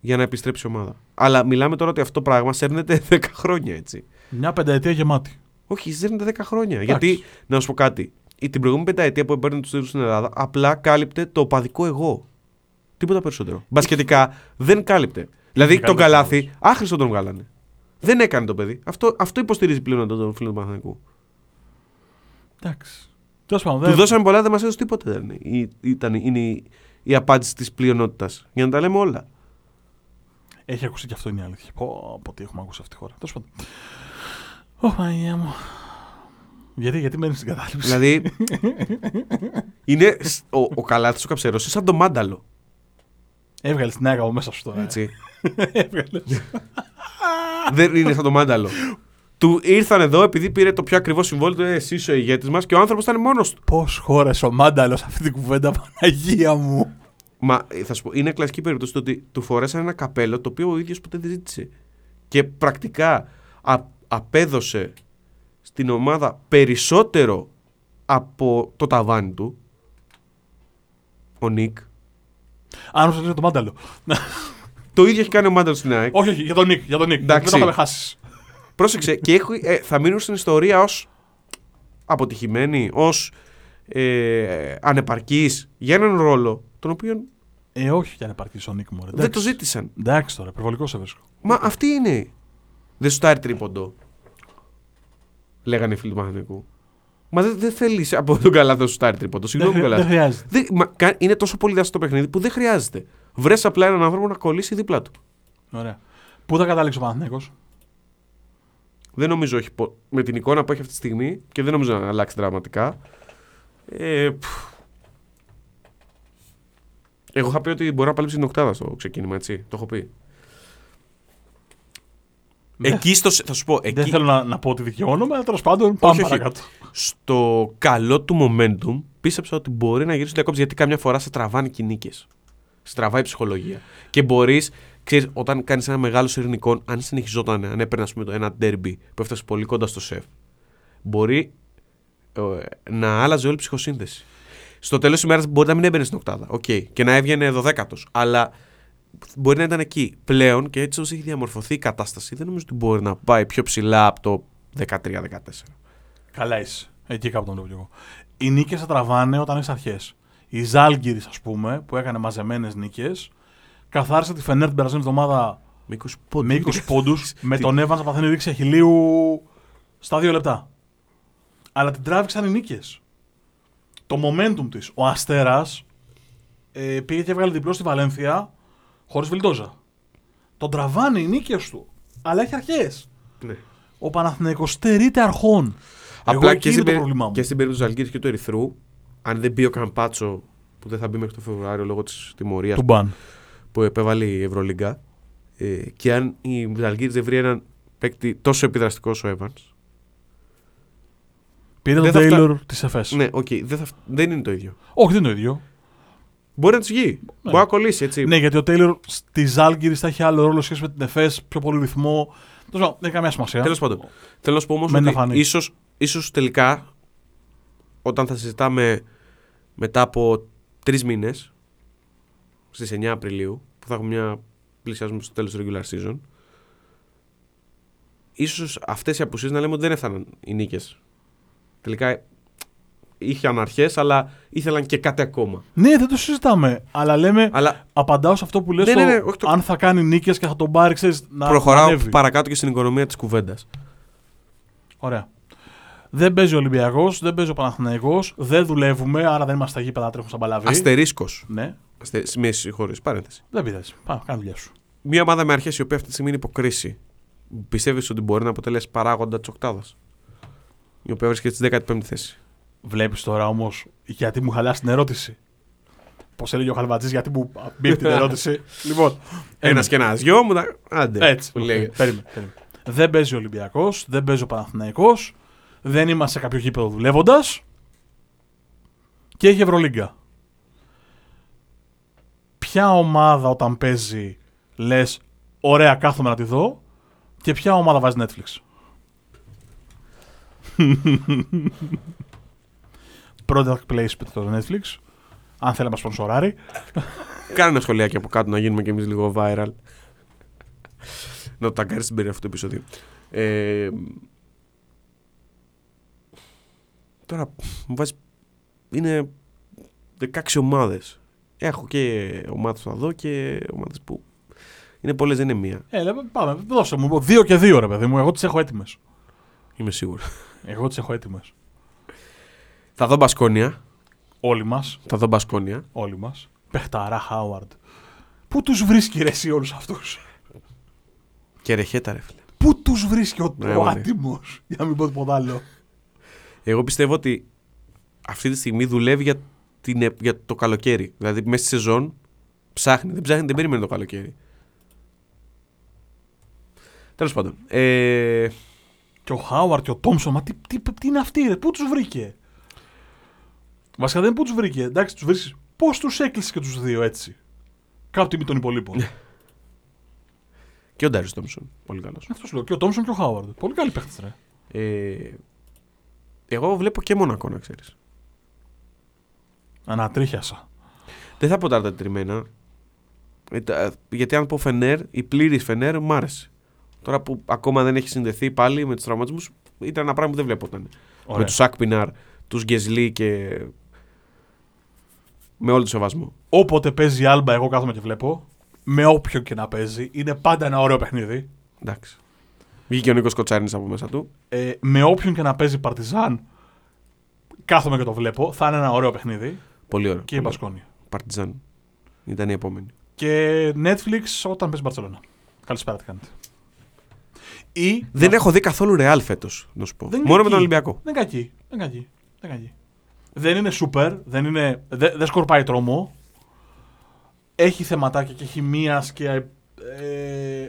για να επιστρέψει η ομάδα. Αλλά μιλάμε τώρα ότι αυτό το πράγμα σέρνεται 10 χρόνια έτσι. Μια πενταετία γεμάτη. Όχι, σέρνεται 10 χρόνια. Γιατί, να σου πω κάτι, η- την προηγούμενη πενταετία που έπαιρνε τους τίτλου στην Ελλάδα απλά κάλυπτε το οπαδικό εγώ. Τίποτα περισσότερο. Μπασκετικά δεν κάλυπτε. Δηλαδή Είχε τον κάνει καλάθι, άχρηστο τον βγάλανε. Δεν έκανε το παιδί. Αυτό, αυτό υποστηρίζει πλέον τον τον φίλο του Παναθηναϊκού. Εντάξει. Τέλος πάντων, Του δεν... δώσαμε πολλά, δεν μας έδωσε τίποτα. Δεν είναι. Ή- Ήταν, είναι η, η απάντηση της πλειονότητας. Για να τα λέμε όλα. έχει ακουστεί και αυτό είναι η αλήθεια. Πω, πω τι έχουμε ακούσει αυτή τη χώρα. Τέλος πάντων. Ω, Παναγία μου. Γιατί, γιατί μένεις στην κατάληψη; δηλαδή. είναι, σ- ο, ο καλάθι ο καψερό είναι σαν το μάνταλο. Έβγαλε την άγαμο μέσα σου τώρα. ε. Έτσι. Έβγαλε. δεν είναι σαν το μάνταλο. Του ήρθαν εδώ επειδή πήρε το πιο ακριβό συμβόλαιο του. «Ε, Εσύ είσαι ο ηγέτης μας και ο άνθρωπος ήταν μόνος του. Πώς χώρεσε ο Μάνταλος αυτή την κουβέντα, Παναγία μου. Μα ε, θα σου πω, είναι κλασική περίπτωση το ότι του φορέσαν ένα καπέλο το οποίο ο ίδιος ποτέ δεν ζήτησε. Και πρακτικά α- απέδωσε στην ομάδα περισσότερο από το ταβάνι του. Ο Νικ. Αν σου λέει το Μάνταλο. Το ίδιο έχει κάνει ο Μάνταλο στην ΑΕΚ. όχι, όχι, για τον Νικ. Για τον Νικ. Δεν Εντάξει. το είχαμε χάσει. Πρόσεξε, και έχω, ε, θα μείνουν στην ιστορία ως αποτυχημένοι, ως ε, ανεπαρκεί για έναν ρόλο τον οποίο Ε, όχι για να υπάρξει ο Νικ μου. δεν το ζήτησαν. Εντάξει τώρα, υπερβολικό σε βρίσκω. Μα αυτή είναι. Δεν σου τάρει τρίποντο. Λέγανε οι φίλοι του Παναθηναϊκού. Μα δεν δεν θέλεις από τον καλά να σου τάρει τρίποντο. Συγγνώμη Δεν, καλά. δεν χρειάζεται. Δεν- μα κα- είναι τόσο πολύ δαστό το παιχνίδι που δεν χρειάζεται. Βρες απλά έναν άνθρωπο να κολλήσει δίπλα του. Ωραία. Πού θα καταλήξει ο Παναθηναϊκός; Δεν νομίζω έχει πο- με την εικόνα που έχει αυτή τη στιγμή και δεν νομίζω να αλλάξει δραματικά. Ε, πφ. εγώ είχα πει ότι μπορεί να παλέψει την οκτάδα στο ξεκίνημα, έτσι. Το έχω πει. Δεν- Εκεί στο, θα σου πω, εκεί, Δεν θέλω να, να πω ότι δικαιώνομαι, αλλά τέλος πάντων πάμε όχι. παρακάτω. στο καλό του momentum πίστεψα ότι μπορεί να γυρίσει στο διακόψει γιατί καμιά φορά σε τραβάνε και οι νίκες. Σε τραβάει η ψυχολογία. Και μπορείς, ξέρεις, όταν κάνεις ένα μεγάλο σερί νικών, αν συνεχιζόταν, αν έπαιρνες ας πούμε, το ένα ντέρμπι που έφτασε πολύ κοντά στο σεφ, μπορεί ε, να άλλαζε όλη η ψυχοσύνθεση. Στο τέλος της ημέρας μπορεί να μην έμπαινες στην οκτάδα. Οκ. Και να έβγαινε δωδέκατος. Αλλά μπορεί να ήταν εκεί. Πλέον και έτσι όσο έχει διαμορφωθεί η κατάσταση, δεν νομίζω ότι μπορεί να πάει πιο ψηλά από το 13-14. Καλά είσαι. Εκεί κάπου τον βλέπω κι εγώ. Οι νίκες θα τραβάνε όταν έχεις αρχές. Η Ζάλγκυρης, ας πούμε, που έκανε μαζεμένες νίκες, καθάρισε τη Φενέρ την περασμένη εβδομάδα Με 20 πόντους. με 20 πόντους, με τον Εύαν να παθαίνει ρήξη αχηλίου στα δύο λεπτά. Αλλά την τράβηξαν οι νίκες. Το momentum της. Ο Αστέρας ε, πήγε και έβγαλε διπλό στη Βαλένθια χωρίς βιλτόζα. Τον τραβάνε οι νίκες του. Αλλά έχει αρχές. Ναι. Ο Παναθηναϊκός στερείται αρχών. Εγώ Απλά εκεί και είναι στην, το περι- πρόβλημά μου. και στην περίπτωση του Ζαλγκίρις και του Ερυθρού, αν δεν μπει ο Καμπάτσο που δεν θα μπει μέχρι το Φεβρουάριο λόγω της τιμωρίας Του ban. που επέβαλε η Ευρωλίγκα, ε, και αν η Ζαλγκίρις δεν βρει έναν παίκτη τόσο επιδραστικό όσο ο Evans. Πήρε Δεν τον θα Τέιλορ της ΕΦΕΣ. Ναι, οκ, δεν, θα, δεν είναι το ίδιο. Όχι, δεν είναι το ίδιο. Μπορεί να τη βγει. Μπορεί να κολλήσει έτσι. Ναι, γιατί ο Τέιλορ στη Ζαλγκίρις θα έχει άλλο ρόλο σχέση με την ΕΦΕΣ, πιο πολύ ρυθμό. Τέλος πάντων, δεν έχει καμία σημασία. Τέλος πάντων. Θέλω να σου πω όμως Μένει να ότι φανεί. ίσως, ίσως τελικά όταν θα συζητάμε μετά από τρεις μήνες στις 9 Απριλίου που θα έχουμε μια πλησιάζουμε στο τέλος του regular season ίσως αυτές οι απουσίες να λέμε ότι δεν έφταναν οι νίκες τελικά είχαν αρχές αλλά ήθελαν και κάτι ακόμα Ναι, δεν το συζητάμε. Αλλά λέμε, αλλά απαντάω σε αυτό που λες Ναι, το, ναι, ναι, όχι το- αν θα κάνει νίκες και θα τον πάρει, ξέρεις, να προχωράω ανέβει. παρακάτω και στην οικονομία της κουβέντας Ωραία. Δεν παίζει ο Ολυμπιακός, δεν παίζει ο Παναθηναϊκός, δεν δουλεύουμε, άρα δεν είμαστε στα γήπεδα, τρέχουμε σαν παλαβή. αστερίσκος Ναι, Αστε... με συγχωρείς, παρένθεση δεν πειράζει. Πάμε, κάνε δουλειά σου. μια ομάδα με αρχές η οποία αυτή τη στιγμή είναι υποκρίση, πιστεύεις ότι μπορεί να αποτελέσει παράγοντα της Οκτάδας; Η οποία βρίσκεται στη 15η θέση. Βλέπεις τώρα όμως γιατί μου χαλάς την ερώτηση. Πώς έλεγε ο Χαλβατζής, γιατί μου μπήκε την ερώτηση. λοιπόν, Ένας και ένας δυο μου. τα- Άντε. Έτσι. που οκ, λέγεται. Περίμενε, περίμενε. Δεν παίζει ο Ολυμπιακός, δεν παίζει ο Παναθηναϊκός, δεν είμαστε σε κάποιο γήπεδο δουλεύοντας και έχει Ευρωλίγκα. Ποια ομάδα όταν παίζει λες, ωραία, κάθομαι να τη δω, και ποια ομάδα βάζεις Netflix; Product placement το Netflix. Αν θέλει να μας σπονσοράρει. Κάνε ένα σχολιάκι από κάτω να γίνουμε κι εμείς λίγο viral. να το ταγκάρεις στην περί αυτό το επεισόδιο. Ε, τώρα μου βάζει. Είναι 16 ομάδες. Έχω και ομάδες που θα δω και ομάδες που. Είναι πολλές, δεν είναι μία. Ε, λέμε, πάμε, δώσε μου. Δύο και δύο, ρε παιδί μου. Εγώ τις έχω έτοιμες. Είμαι σίγουρος. Εγώ τις έχω έτοιμες. θα δω Μπασκόνια. Όλοι μας. Θα δω Μπασκόνια. Όλοι μας. Πεχταρά Χάουαρντ. Πού τους βρίσκει ρε, εσύ όλους αυτούς; Και ρεχέτα, ρε φίλε. Πού τους βρίσκει ο, Ναι, ο ναι. άτιμος. Για να μην πω τίποτα άλλο. Εγώ πιστεύω ότι αυτή τη στιγμή δουλεύει για, την, ε- για το καλοκαίρι. Δηλαδή μέσα στη σεζόν ψάχνει. Δεν ψάχνει, δεν περιμένει το καλοκαίρι. Τέλος πάντων. Ε, Και ο Χάουαρτ και ο Τόμσον, μα τι, τι, τι είναι αυτοί, ρε, πού τους βρήκε; Βασικά δεν είναι πού τους βρήκε. Εντάξει, τους βρίσκεις. Πώς τους έκλεισε και τους δύο έτσι; Κάπου τιμή των υπολείπων. Και ο Ντάριο Τόμσον. Πολύ καλός. Αυτό σου λέω. Και ο Τόμσον και ο Χάουαρντ. Πολύ καλή παίχτες, ρε. Ε, εγώ βλέπω και Μονακό, να ξέρεις. Ανατρίχιασα. Δεν θα πω τα τετριμένα. Ε, τα- Γιατί αν πω Φενέρ, η πλήρης Φενέρ μου άρεσε. Τώρα που ακόμα δεν έχει συνδεθεί πάλι με τους τραυματισμούς, ήταν ένα πράγμα που δεν βλέπονταν. Ωραία. Με τους Σακ Πινάρ, τους Γκεσλί και. Με όλο το σεβασμό. Όποτε παίζει η Άλμπα, εγώ κάθομαι και βλέπω. Με όποιον και να παίζει. Είναι πάντα ένα ωραίο παιχνίδι. Εντάξει. Βγήκε ο Νίκος Κοτσάρνη από μέσα του. Ε, με όποιον και να παίζει Παρτιζάν, κάθομαι και το βλέπω. Θα είναι ένα ωραίο παιχνίδι. Πολύ ωραίο. Και η Μπασκόνια. Παρτιζάν. Ήταν η επόμενη. Και Netflix όταν παίζει Μπαρσελόνα. Καλησπέρα, τι κάνετε. Ή, Δεν έχω δει καθόλου ρεάλ φέτος, να σου πω. Δεν είναι Μόνο με εκεί. τον Ολυμπιακό. Δεν είναι κακή. Δεν είναι κακή. Δεν, είναι κακή. δεν είναι super, δεν, είναι, δεν, δεν σκορπάει τρόμο. Έχει θεματάκια και χημίας και ε,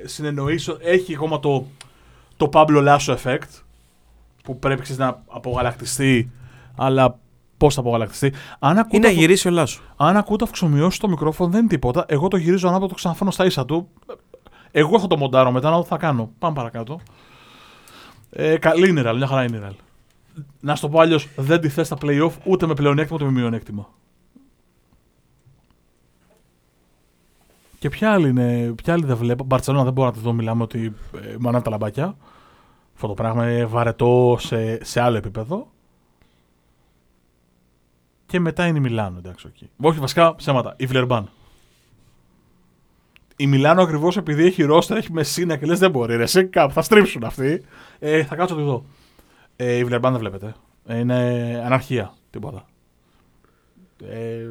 συνεννοήσεων. Έχει ακόμα το, το Pablo Lasso effect που πρέπει ξέρεις, να απογαλακτιστεί, αλλά πώς θα απογαλακτιστεί. Αν ακούτε, Είναι να αφο- γυρίσει ο Λάσο. αν ακούτε αυξομοιώσεις στο μικρόφωνο δεν είναι τίποτα. Εγώ το γυρίζω ανάποδα, το ξαναφέρνω στα ίσα του. Εγώ θα το μοντάρω μετά, να δω τι θα κάνω. Πάμε παρακάτω. Ε, καλή είναι η Real, μια χαρά είναι η Real. Να σου το πω αλλιώς, δεν τη θες στα playoff ούτε με πλεονέκτημα ούτε με μειονέκτημα. Και ποια άλλη είναι, ποια άλλη δεν βλέπω. Μπαρσελόνα δεν μπορώ να της δω, μιλάμε ότι ε, μανά τα λαμπάκια. Αυτό το πράγμα είναι βαρετό σε, σε άλλο επίπεδο. Και μετά είναι η Μιλάνο, εντάξει, οκ. Όχι, βασικά ψέματα. Η Βιλερμπάν. Η Μιλάνο ακριβώς επειδή έχει ρόστερ, έχει Μεσίνα και λες δεν μπορεί. Ρε, σε κάπου θα στρίψουν αυτοί. Ε, θα κάτσω να τη δω. Ε, η Βιλερμπάν δεν βλέπετε. Ε, είναι αναρχία. Τίποτα. Ε,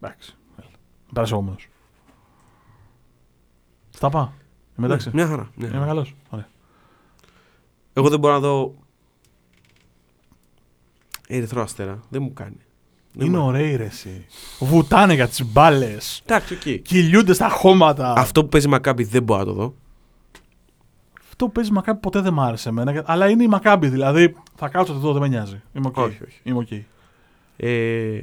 εντάξει. Πέρασε επόμενο. Στα πά. Είμαι εντάξει. Μια χαρά. Μια χαρά. Είμαι καλός. Ωραία. Εγώ δεν μπορώ να δω. Ερυθρό Αστέρα. Δεν μου κάνει. Δεν Είναι μου- ωραίοι ρε εσύ. Βουτάνε για τις μπάλες. Εντάξει, οκ. Κυλιούνται στα χώματα. Αυτό που παίζει Μακάμπι δεν μπορώ να το δω. Αυτό που παίζει Μακάμπι ποτέ δεν μ' άρεσε εμένα. Αλλά είναι η Μακάμπι, δηλαδή θα κάτσω εδώ, δεν με νοιάζει. Είμαι οκ. Όχι, όχι. Είμαι οκ. Ε,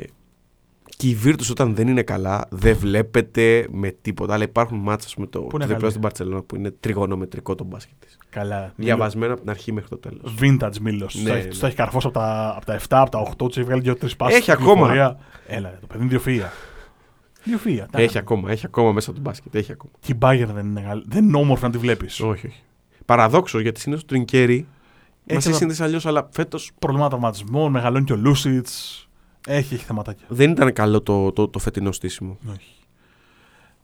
και η Virtus όταν δεν είναι καλά δεν βλέπεται με τίποτα. Αλλά υπάρχουν μάτσα με το, είναι το διπλό καλή. στην Μπαρτσελόνα που είναι τριγωνομετρικό το μπάσκετ της. Καλά. Διαβασμένο από την αρχή μέχρι το τέλος. Vintage Μίλο. Ναι, ναι. Του τα έχει καρφώσει από τα, από τα 7, από τα 8, του έχει βγάλει δύο-τρεις πάσες. Έχει ακόμα. Έλα, ρε, το παιδί είναι ιδιοφυΐα. Ιδιοφυΐα. τα Έχει έκανα. ακόμα, έχει ακόμα μέσα του μπάσκετ. Έχει ακόμα. Και η Bayern δεν είναι, καλή. δεν είναι όμορφη να τη βλέπεις. Όχι, όχι. Παραδόξω γιατί συνήθως το Τρινκέρι μας Έχει έχει συνδέσει αλλιώς, αλλά φέτος Προβλήματα τραυματισμών, μεγαλώνει και ο Λούσιτς. Έχει, έχει θεματάκια. δεν ήταν καλό το, το, το φετινό στήσιμο. Όχι.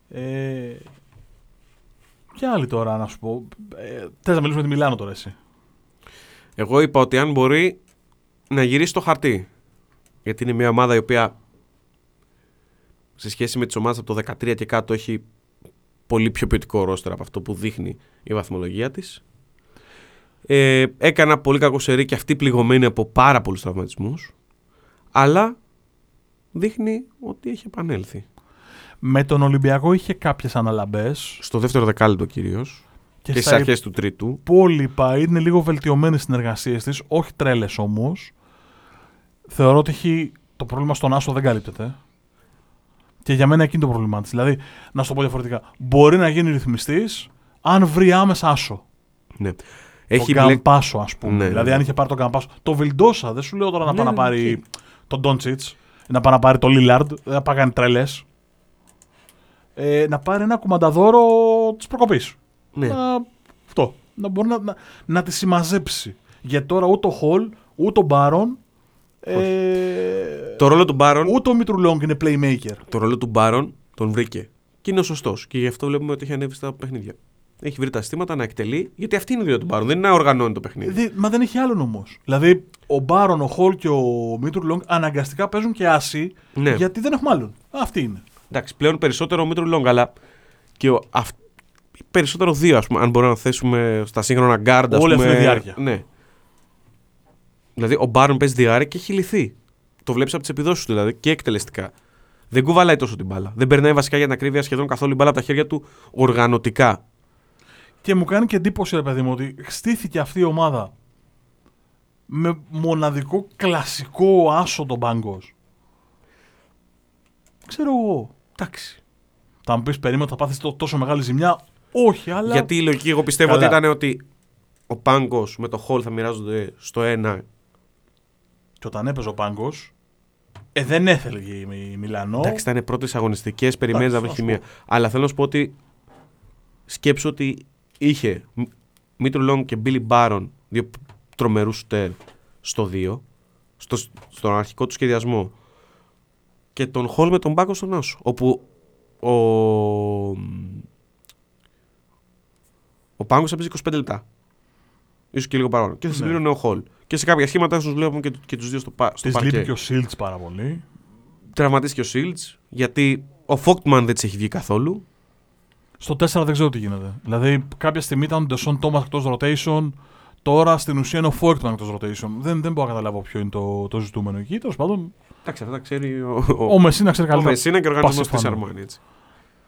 Ε, ποια άλλη τώρα να σου πω. Ε, Θες να μιλήσουμε με τη Μιλάνο τώρα εσύ. Εγώ είπα ότι αν μπορεί να γυρίσει το χαρτί. Γιατί είναι μια ομάδα η οποία σε σχέση με τις ομάδες από το 13 και κάτω έχει πολύ πιο ποιοτικό ρόστερ από αυτό που δείχνει η βαθμολογία της. Ε, έκανε ένα πολύ κακό σερί και αυτή πληγωμένη από πάρα πολλούς τραυματισμούς. Αλλά δείχνει ότι έχει επανέλθει. Με τον Ολυμπιακό είχε κάποιες αναλαμπές. Στο δεύτερο δεκάλεπτο κυρίως Και, και, στα στις αρχές του τρίτου. υπόλοιπα είναι λίγο βελτιωμένες οι συνεργασίες της. Όχι τρέλες όμως. Θεωρώ ότι έχει το πρόβλημα στον Άσο δεν καλύπτεται. Και για μένα εκείνη το πρόβλημά της. Δηλαδή, να σου το πω διαφορετικά. Μπορεί να γίνει ρυθμιστής αν βρει άμεσα Άσο. Ναι. Έχει μπλε- τον Καμπάτσο, ας πούμε. Ναι, δηλαδή, ναι. αν είχε πάρει τον Καμπάτσο. Το Βιλντόσα, δεν σου λέω τώρα να Ναι, πάει να ναι, πάρει οκ. Τον Ντόντσιτς, να πάει να πάρει τον Λίλαρντ, δεν θα πάει να κάνει τρελές. Ε, να πάρει ένα κουμανταδόρο της προκοπής. Ναι. Να, αυτό. Να μπορεί να, να, να τη συμμαζέψει. Γιατί τώρα ούτε ο Χολ, ούτε ο Μπάρον. Ε, Το ρόλο του Μπάρον ούτε ο Μίτρου-Λονγκ είναι playmaker. το ρόλο του Μπάρον τον βρήκε. Και είναι ο σωστός. Και γι' αυτό βλέπουμε ότι έχει ανέβει στα παιχνίδια. Έχει βρει τα αισθήματα να εκτελεί, γιατί αυτή είναι η δουλειά του Μπάρον. Δεν είναι να οργανώνει το παιχνίδι. Δη- μα δεν έχει άλλον όμως. Δηλαδή, ο Μπάρον, ο Χολ και ο Μίτρου-Λονγκ αναγκαστικά παίζουν και άσοι Ναι. γιατί δεν έχουμε άλλον. Αυτή είναι. Εντάξει, πλέον περισσότερο ο Μίτρου-Λονγκ, αλλά και ο, αυ, περισσότερο δύο, ας πούμε, αν μπορούμε να θέσουμε στα σύγχρονα γκαρντ. ας Όλη αυτή πούμε, τη διάρκεια. Ναι. Δηλαδή, ο Μπάρον παίζει διάρκεια και έχει λυθεί. Το βλέπεις από τις επιδόσεις του δηλαδή και εκτελεστικά. Δεν κουβαλάει τόσο την μπάλα. Δεν περνάει βασικά για την ακρίβεια σχεδόν καθόλου η μπάλα από τα χέρια του οργανωτικά. Και μου κάνει και εντύπωση, ρε παιδί μου, ότι στήθηκε αυτή η ομάδα με μοναδικό κλασικό άσο τον πάγκος. Ξέρω εγώ. Εντάξει. Θα μου πεις περίμενα θα πάθεις τόσο μεγάλη ζημιά. Όχι, αλλά. Γιατί η λογική εγώ πιστεύω Καλά. ότι ήταν ότι ο πάγκος με το Hall θα μοιράζονται στο ένα. Και όταν έπαιζε ο πάγκος, ε, δεν έθελε η Μι- η Μιλανό. Εντάξει, ήταν πρώτες αγωνιστικές, περιμένεις να βρει θα σου χημεία. Αλλά θέλω να σου πω ότι σκέψου ότι είχε Μίτρου Λόγκ και Μπίλι Μπάρον, δύο τρομερούς σουτέρ στο 2, στο, στον αρχικό του σχεδιασμό. Και τον Χολ με τον Μπάκο στον Άσο. Όπου ο, ο Πάγκος έπαιζε 25 λεπτά. ίσως και λίγο παραπάνω. Και θα Ναι. συμπλήρωνε ο Χολ. Και σε κάποια σχήματα θα του βλέπουμε και, και τους δύο στο, πα- στο Της παρκέ. λείπει και ο Σίλτς πάρα πολύ. Τραυματίστηκε ο Σίλτς, γιατί ο Φόκτμαν δεν της έχει βγει καθόλου. Στο 4 δεν ξέρω τι γίνεται. Δηλαδή, κάποια στιγμή ήταν ο Ντεσόν Τόμα εκτός rotation. Τώρα στην ουσία είναι ο Φόρκτον εκτός rotation. Δεν, δεν μπορώ να καταλάβω ποιο είναι το, το ζητούμενο εκεί. Τέλος πάντων, Εντάξει, αυτά τα ξέρει ο, ο, ο Μεσίνα ξέρει ο καλύτερα. Μεσίνα και ο οργανισμός της Πασιφάνο. Αρμάνι. Έτσι.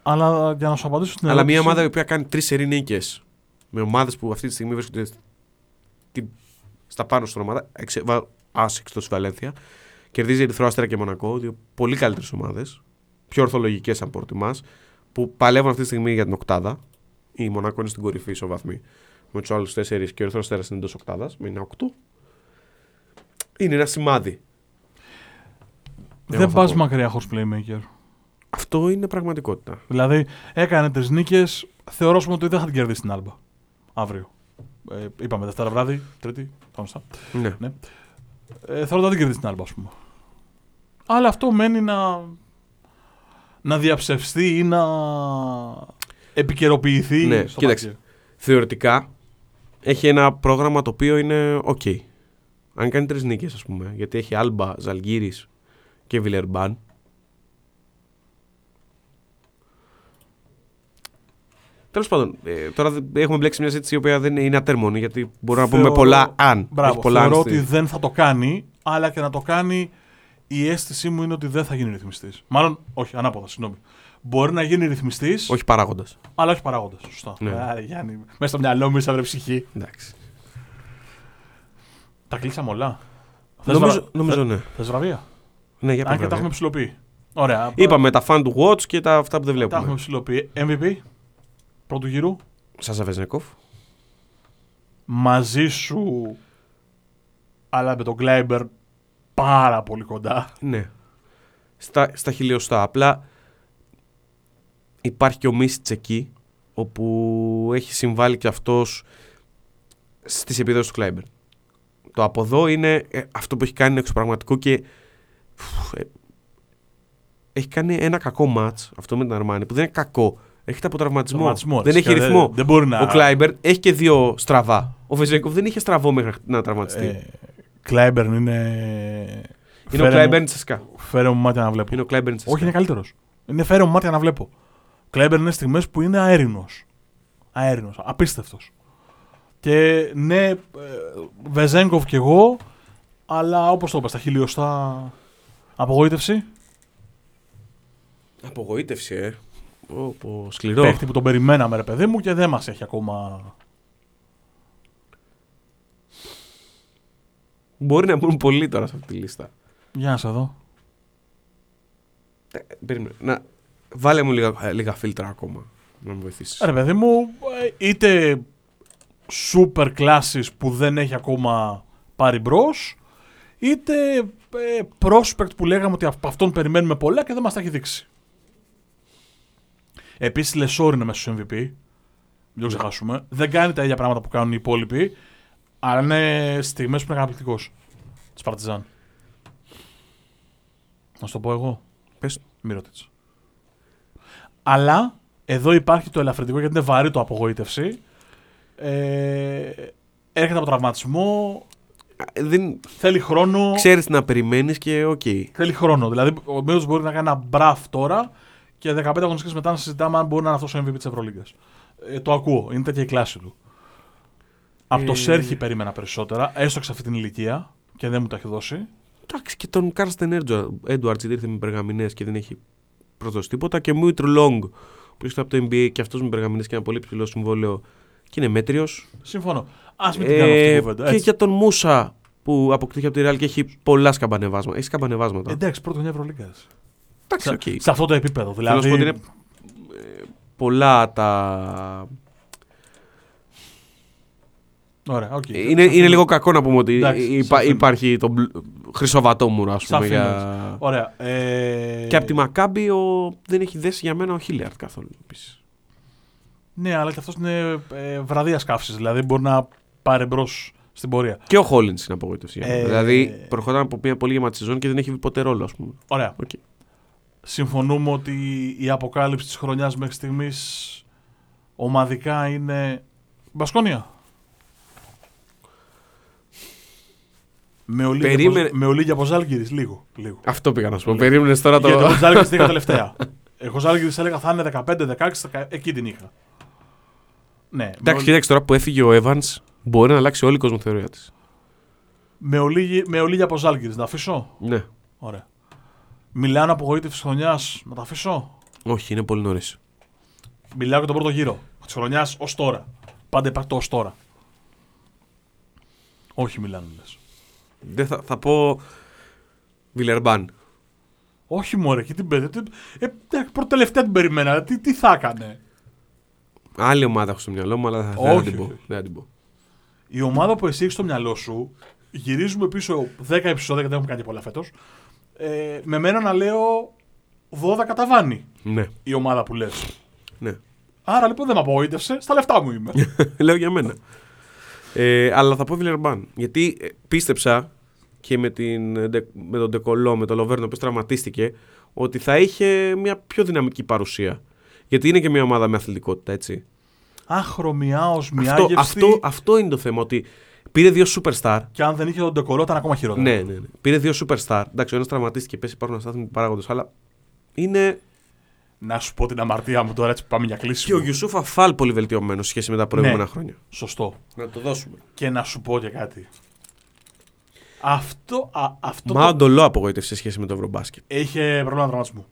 Αλλά για να σου απαντήσω στην Αλλά μια ερώτηση- ομάδα η οποία κάνει τρεις σερή νίκες με ομάδες που αυτή τη στιγμή βρίσκονται στη- στα πάνω στην ομάδα, άσυξτο στη Βαλένθια, κερδίζει Ερυθρό Αστέρα και Μονακό, δύο πολύ καλύτερες ομάδες, πιο ορθολογικές αν προτιμάς, που παλεύουν αυτή τη στιγμή για την οκτάδα. Η Μονακό είναι στην κορυφή ισοβαθμή με τους άλλους τέσσερις και ο Ερυθρός Αστέρα είναι εντός οκτάδας, με είναι οκτώ. Είναι ένα σημάδι. Δεν Εγώ θα πας πω. μακριά χωρί playmaker. Αυτό είναι πραγματικότητα. Δηλαδή, έκανε τρεις νίκες. Θεωρώ πούμε, ότι δεν θα την κερδίσει την Άλμπα. Αύριο. Ε, είπαμε Δευτέρα βράδυ, Τρίτη. Πάμε στα. Ναι. Ε, θεωρώ ότι δεν την κερδίσει την Άλμπα, ας πούμε. Αλλά αυτό μένει να. Να διαψευστεί ή να επικαιροποιηθεί Ναι, στο κοίταξε. παρκέ. θεωρητικά έχει ένα πρόγραμμα το οποίο είναι ok. Αν κάνει τρεις νίκες, ας πούμε, γιατί έχει Άλμπα, Ζαλγκύρη και Βιλερμπάν. Τέλος πάντων, ε, τώρα δεν- έχουμε μπλέξει μια ζήτηση η οποία δεν είναι ατέρμονη, γιατί μπορούμε να πούμε Θεωρώ- πολλά αν. Μπράβο, Έχει πολλά θεωρώ αν ότι στη- δεν θα το κάνει, αλλά και να το κάνει η αίσθησή μου είναι ότι δεν θα γίνει ρυθμιστής. Μάλλον, όχι, ανάποδα, συγγνώμη. Μπορεί να γίνει ρυθμιστής, Όχι παράγοντας. αλλά όχι παράγοντας. Σωστά. Ναι. Άρα, Γιάννη, μέσα στο μυαλό μου είσαι αυρε ψυχή. Εντάξει. Τα κλείσαμε όλα. Θες Νομίζω, βρα- νομίζω ναι. Θες βραβεία; Ναι, για Αν και πάμε. τα έχουμε ψηλοποιεί. Ωραία. Είπαμε τα fan του Watch και τα αυτά που δεν Τα έχουμε βλέπουμε. ψηλοποιεί. MVP πρώτου γύρου. Σάσα Βεζνεκόφ. Μαζί σου, αλλά με τον Κλάιμπερ πάρα πολύ κοντά. Ναι. Στα, στα χιλιοστά. Απλά υπάρχει και ο Μίσιτς εκεί, όπου έχει συμβάλει και αυτός στις επιδόσεις του Κλάιμπερν. Το από εδώ είναι ε, αυτό που έχει κάνει είναι εξωπραγματικό και φου, ε, έχει κάνει ένα κακό ματς αυτό με την Αρμάνη που δεν είναι κακό. Έχετε από τραυματισμό. Τραυματισμός, δεν έτσι, έχει και ρυθμό. Δεν μπορεί να. Ο Κλάιμπερν έχει και δύο στραβά. Ο Βεζένκοφ δεν είχε στραβό μέχρι να τραυματιστεί. Ε, Κλάιμπερν είναι. είναι ο Κλάιμπερν ΤΣΣΚΑ. Φέρε μου μάτια να βλέπω. Είναι ο Κλάιμπερ Τσεσκά. Όχι, είναι καλύτερος. Είναι φέρε μου μάτια να βλέπω. Κλάιμπερν είναι στιγμές που είναι αέρινος. Αέρινος. Απίστευτος. Και ναι, ε, Βεζέγκοφ κι εγώ, αλλά όπως το είπα, στα χιλιοστά απογοήτευση. Απογοήτευση, ε. Ω, πω, σκληρό. Παίχτη που τον περιμέναμε, ρε παιδί μου, και δεν μας έχει ακόμα. Μπορεί να μπουν πολλοί τώρα σε αυτή τη λίστα. Για να σε δω. Ε, περίμενε. Να, βάλε μου λίγα, ε, λίγα φίλτρα ακόμα. Να με βοηθήσεις. Ρε παιδί μου, ε, είτε super classes που δεν έχει ακόμα πάρει μπρος, είτε ε, prospect που λέγαμε ότι από αυτόν περιμένουμε πολλά και δεν μας τα έχει δείξει. Επίσης Λεσόρ είναι μέσα στο MVP, μην το ξεχάσουμε. Δεν κάνει τα ίδια πράγματα που κάνουν οι υπόλοιποι, αλλά είναι στιγμές που είναι καταπληκτικός της Παρτιζάν. Να σου το πω εγώ. Πες. Μίροτιτς. Αλλά εδώ υπάρχει το ελαφρυντικό γιατί είναι βαριά το απογοήτευση. Ε, έρχεται από τραυματισμό, Ε, Δεν θέλει χρόνο. ξέρεις τι να περιμένεις και οκ. Θέλει χρόνο. Δηλαδή, ο Μίροτιτς μπορεί να κάνει ένα μπραφ τώρα και 15 αγωνιστικές μετά να συζητάμε αν μπορεί να είναι αυτός ο MVP της Ευρωλίγκας. Ε, το ακούω. Είναι τέτοια η κλάση του. Από το Ε. Σέρχη περίμενα περισσότερα, έστω και σε αυτή την ηλικία και δεν μου τα έχει δώσει. Εντάξει, και τον Κάρσεν Έντουαρντς ήρθε με περγαμηνές και δεν έχει προδώσει τίποτα. Και Μίτρου-Λονγκ που ήρθε από το NBA και αυτός με περγαμηνές και ένα πολύ ψηλό συμβόλαιο και είναι μέτριος. Συμφωνώ. Ας μην την κάνω αυτή την κουβέντα. και έτσι. για τον Μούσα που αποκτήθηκε από τη Real και έχει πολλά σκαμπανεβάσματα. Έχει σκαμπανεβάσματα. Εντάξει, πρώτο μια Ευρωλίγκας. Εντάξει, Σε, οκ. σε αυτό το επίπεδο. Θέλω να Δηλαδή. σου πω ότι είναι ε, πολλά τα. Ωραία, οκ. Είναι, είναι λίγο κακό να πούμε ότι Εντάξει, υπά- σε αφήνω. υπάρχει το μπλ- χρυσοβατόμουρο, ας Σε πούμε. αφήνω Για... Ωραία. Ε... Και από τη Μακάμπη ο... δεν έχει δέσει για μένα ο Χίλιαρντ καθόλου. Επίσης. Ναι, αλλά και αυτός είναι ε, βραδείας καύσης. Δηλαδή μπορεί να πάρει μπρος στην πορεία. Και ο Χόλιν είναι απογοήτευση. για μένα. Ε, Δηλαδή προχωράμε από μια πολύ γεμάτη σεζόν και δεν έχει ποτέ ρόλο, ας πούμε. Ωραία. Οκ. Συμφωνούμε ότι η αποκάλυψη της χρονιάς μέχρι στιγμής ομαδικά είναι Μπασκόνια. Με ολίγια, Περίμενε- από, με ολίγια από Ζάλγκυρης, λίγο. λίγο. Αυτό πήγα να σου πω. Περίμενες τώρα το. Γιατί ο Ζάλγκυρης την είχα τελευταία. Εγώ Ζάλγκυρης έλεγα θα είναι 15, 16, 10, εκεί την είχα. Ναι, με, Εντάξει, ολ- κοίταξε τώρα που έφυγε ο Evans, μπορεί να αλλάξει όλη η κοσμοθεωρία της. με, ολίγη, με ολίγια από Ζάλγκυρης. Να αφήσω; Ναι. Ωραία. Μιλάω απογοήτευση χρονιάς. Να τα αφήσω; Όχι, είναι πολύ νωρίς. Μιλάω για τον πρώτο γύρο της χρονιάς ως τώρα. Πάντα υπάρχει το ως τώρα. Όχι μιλάνε λες. Δεν θα, θα πω. Βιλερμπάν. Όχι μωρέ, και την παιδί. Ε, εντάξει, πρώτη τελευταία την περιμένα. Τι, τι θα έκανε; Άλλη ομάδα έχω στο μυαλό μου, αλλά θα, Όχι, δεν την πω. όχι. Δεν θα την πω. Η ομάδα που εσύ έχεις στο μυαλό σου, γυρίζουμε πίσω 10 επεισόδια, γιατί δεν έχουμε κάνει πολλά φέτος. Ε, με μένα να λέω 12 ταβάνι Ναι, η ομάδα που λες. ναι. Άρα λοιπόν δεν με απογοήτευσε, στα λεφτά μου είμαι. Λέω για μένα. Ε, αλλά θα πω Βιλερμπάν. Γιατί ε, πίστεψα και με, την, ε, ντε- με τον Ντεκολό, με τον Λοβέρνο που τραυματίστηκε, ότι θα είχε μια πιο δυναμική παρουσία. Γιατί είναι και μια ομάδα με αθλητικότητα, έτσι. Αχρωμιάω, Αυτό, μοιάγευστη. αυτό, αυτό είναι το θέμα. Ότι πήρε δύο superstar. Και αν δεν είχε τον Ντεκολό, ήταν ακόμα χειρότερο. Ναι, ναι, ναι. Πήρε δύο superstar. Εντάξει, ο ένας τραυματίστηκε, πέσει υπάρχουν αστάθμιτοι παράγοντε, αλλά είναι. Να σου πω την αμαρτία μου τώρα, έτσι που πάμε για Και κλείσιμο. ο Γιουσούφ Αφάλ πολύ βελτιωμένος σε σχέση με τα προηγούμενα Ναι. χρόνια. Σωστό. Να το δώσουμε. Και να σου πω και κάτι. Αυτό, α, αυτό Μα ο το... Ντολό απογοήτευσε σε σχέση με το Ευρωμπάσκετ. Είχε πρόβλημα τραυματισμού.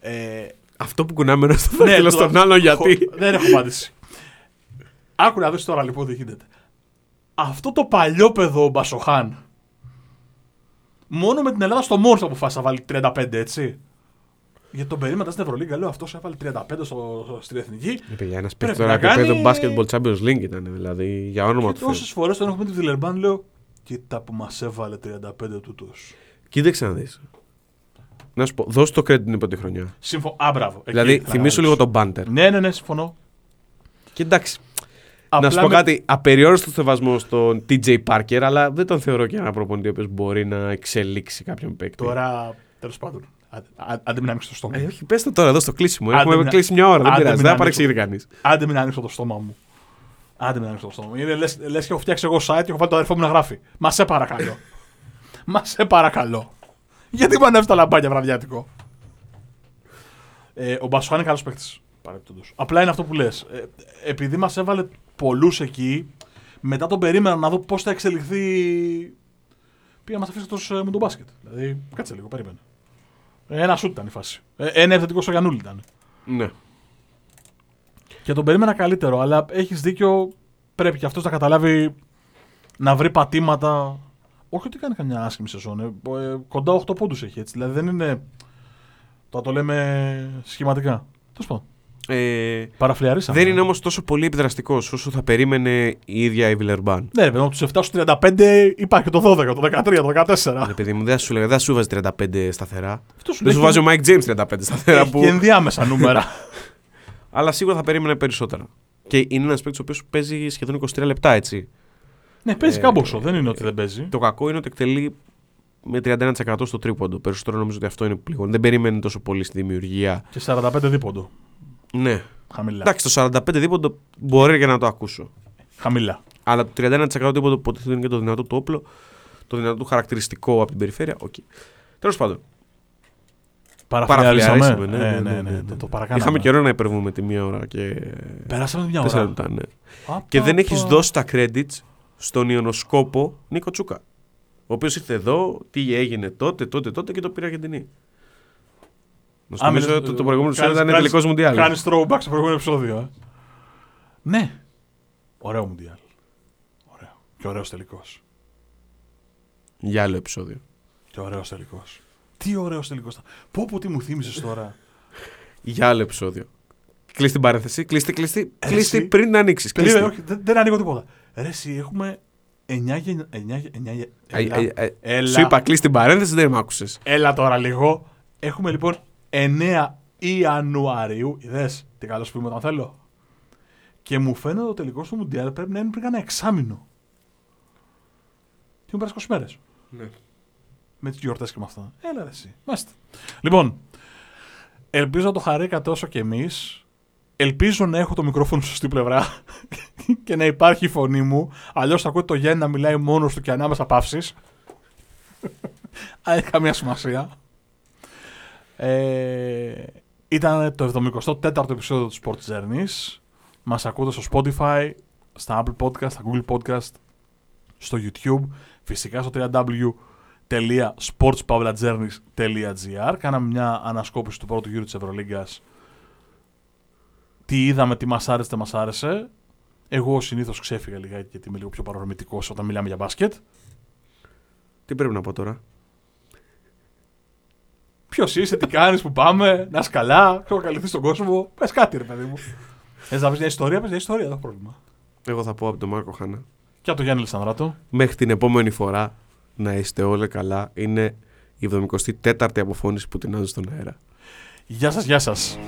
Ε, Αυτό που κουνάμε ένα στο ναι, δάχτυλο το- στον άλλο, γιατί. Χω- Δεν έχω απάντηση. Άκου να δεις τώρα λοιπόν τι γίνεται. Αυτό το παλιό παιδό ο Μπασοχάν μόνο με την Ελλάδα στο Μόρς αποφάσισε να βάλει 35 έτσι. Γιατί τον περίμενα στην Ευρωλίγκα, λέω αυτός έβαλε 35 στο, στην εθνική. Ε, παιδιά, ένας Πρέπει παίκτη τώρα να επίπεδο κάνει- basketball Champions League ήταν, δηλαδή για όνομα Και του Θεού. τόσε φορές τον έχουμε τη Βιλερμπάν, λέω Κοίτα που μας έβαλε 35 τούτο. Κοίταξε να δεις. Να σου πω, δώσ' το credit την πρώτη χρονιά. Συμφω... Α, μπράβο. Εκεί δηλαδή, ήθελα να θυμίσου λίγο καταλήξω. τον Banter. Ναι, ναι, ναι, συμφωνώ. Και εντάξει, Απλά να σου πω με- κάτι, απεριόριστο σεβασμό στον TJ Parker, αλλά δεν τον θεωρώ και ένα προπονητή ο οποίος μπορεί να εξελίξει κάποιον παίκτη. Τώρα, τέλος πάντων. Άντε, α- Άντε μην ανοίξω το στόμα Ε, μου. όχι, πες το τώρα εδώ στο κλείσιμο. Άντε Έχουμε μην- κλείσει μια ώρα, δεν άντε πειράζει. μην Δεν θα ανοίξω. παρεξηγεί κανείς. Άντε μην ανοίξω το στόμα μου. Άντε μην ανοίξω το στόμα μου. Είναι λες, λες και έχω φτιάξει εγώ site και έχω βάλει το αδερφό μου να γράφει. Μα σε παρακαλώ. Μα σε παρακαλώ. Γιατί μου ανέβει τα λαμπάκια βραδιάτικο; Ε, ο Μπασουάν είναι καλός παίκτης. Απλά είναι αυτό που λες. Ε, επειδή μας έβαλε πολλούς εκεί, μετά τον περίμενα να δω πώς θα εξελιχθεί. Πήγα να μας αφήσει εκτό με τον μπάσκετ. Δηλαδή, κάτσε λίγο, περίμενε. Ε, Ένα σουτ ήταν η φάση. Ε, Ένα επιθετικό στο Γιανούλη ήταν. Ναι. Και τον περίμενα καλύτερο, αλλά έχεις δίκιο. Πρέπει και αυτός να καταλάβει να βρει πατήματα. Όχι ότι κάνει καμιά άσχημη σεζόν. Ε, ε, κοντά 8 πόντους έχει έτσι. Δηλαδή δεν είναι. Το το λέμε σχηματικά. Τέλος πάντων. Ε, Παραφλιαρίσαμε. δεν είναι όμως τόσο πολύ επιδραστικός όσο θα περίμενε η ίδια η Βιλερμπάν. Ναι, ρε παιδί, από τους 7 στους 35 υπάρχει το 12, το 13, το 14. Ναι, παιδί μου, δεν θα σου λέγα, δεν θα σου βάζει 35 σταθερά. Αυτό σου Δεν σου λέει βάζει ο Mike James 35 σταθερά. έχει Που... και ενδιάμεσα νούμερα. Αλλά σίγουρα θα περίμενε περισσότερα. Και είναι ένας παίκτης ο οποίος παίζει σχεδόν 23 λεπτά, έτσι. ναι, παίζει Ε, κάμποσο, δεν είναι ότι δεν παίζει. Το κακό είναι ότι εκτελεί με 31% στο τρίποντο. Περισσότερο νομίζω ότι αυτό είναι πλήγον. Δεν περίμενε τόσο πολύ στη δημιουργία. Και 45 δίποντο. Ναι. Χαμηλά. Εντάξει, το 45 δίποντο μπορεί και να το ακούσω. Χαμηλά. Αλλά το 31% δίποντο που υποτίθεται είναι και το δυνατό του όπλο, το δυνατό του χαρακτηριστικό από την περιφέρεια, οκ. Τέλος πάντων. Παραφλιαρίσαμε. Παραφλιαρίσαμε, Ναι, ναι, ναι. Το, το παρακάναμε. Είχαμε καιρό να υπερβούμε τη μία ώρα και. Περάσαμε μια Τέσσερα ώρα. λεπτά, ναι. Απα, Και δεν έχεις απα. δώσει τα credits στον Ιωνοσκόπο Νίκο Τσούκα. Ο οποίος ήρθε εδώ, τι έγινε τότε, τότε, τότε και το πήρε Αργεντινή. Να σου Α, θυμίσω μιλάς- ότι το προηγούμενο κάνεις- επεισόδιο ήταν κάνεις- τελικός Μουντιάλ. Κάνεις throwback στο προηγούμενο επεισόδιο. Ε. Ναι. Ωραίο Μουντιάλ. Ωραίο. Και ωραίος τελικός. Για άλλο επεισόδιο. Τι ωραίος τελικός. Τι ωραίος τελικός. Πω πω τι μου θύμισες τώρα. Για άλλο επεισόδιο. Κλείσει την παρένθεση. Κλείσει, κλείσει, Ε, κλείσει εσύ- πριν να ανοίξεις. Περίμενε, όχι, δεν, δεν ανοίγω τίποτα. Ρε, εσύ, έχουμε 9 γενιά. 9, 9, έλα, έλα. Σου είπα κλείσει την παρένθεση, δεν με άκουσες. έλα τώρα λίγο. Έχουμε λοιπόν 9 Ιανουαρίου. Είδες τι καλό που είμαι όταν θέλω. Και μου φαίνεται το τελικό στο Μουντιάλ πρέπει να είναι πριν ένα εξάμεινο. Τι μου πέρασε 20 μέρες. Ναι. Με τις γιορτές και με αυτά. Έλα, ρε, εσύ. Μάστε. Λοιπόν, ελπίζω να το χαρήκατε όσο και εμείς. Ελπίζω να έχω το μικρόφωνο στη σωστή πλευρά και να υπάρχει η φωνή μου. Αλλιώς θα ακούτε το Γιάννη να μιλάει μόνος του και ανάμεσα παύσεις. Αν έχει καμία σημασία. Ε, ήταν το 74ο επεισόδιο του Sports Journeys. Μας ακούτε στο Spotify, στα Apple Podcast, στα Google Podcast, στο YouTube, φυσικά στο www.sportspavlajourneys.gr Κάναμε μια ανασκόπηση του πρώτου γύρου της Ευρωλίγκας. Τι είδαμε, τι μας άρεσε, τι μας άρεσε. Εγώ συνήθως ξέφυγα λιγάκι γιατί είμαι λίγο πιο παρορμητικός όταν μιλάμε για μπάσκετ. Τι πρέπει να πω τώρα; Ποιος είσαι, τι κάνεις, που πάμε, να είσαι καλά, έχω καλυφθεί στον κόσμο. Πες κάτι, ρε παιδί μου. Θες να πεις μια ιστορία, πες μια ιστορία, δεν έχω πρόβλημα. Εγώ θα πω από τον Μάρκο Χάνα. Και από τον Γιάννη Λισανδράτο. Μέχρι την επόμενη φορά να είστε όλοι καλά. Είναι η 74η αποφώνηση που την στον αέρα. Γεια σας, γεια σας.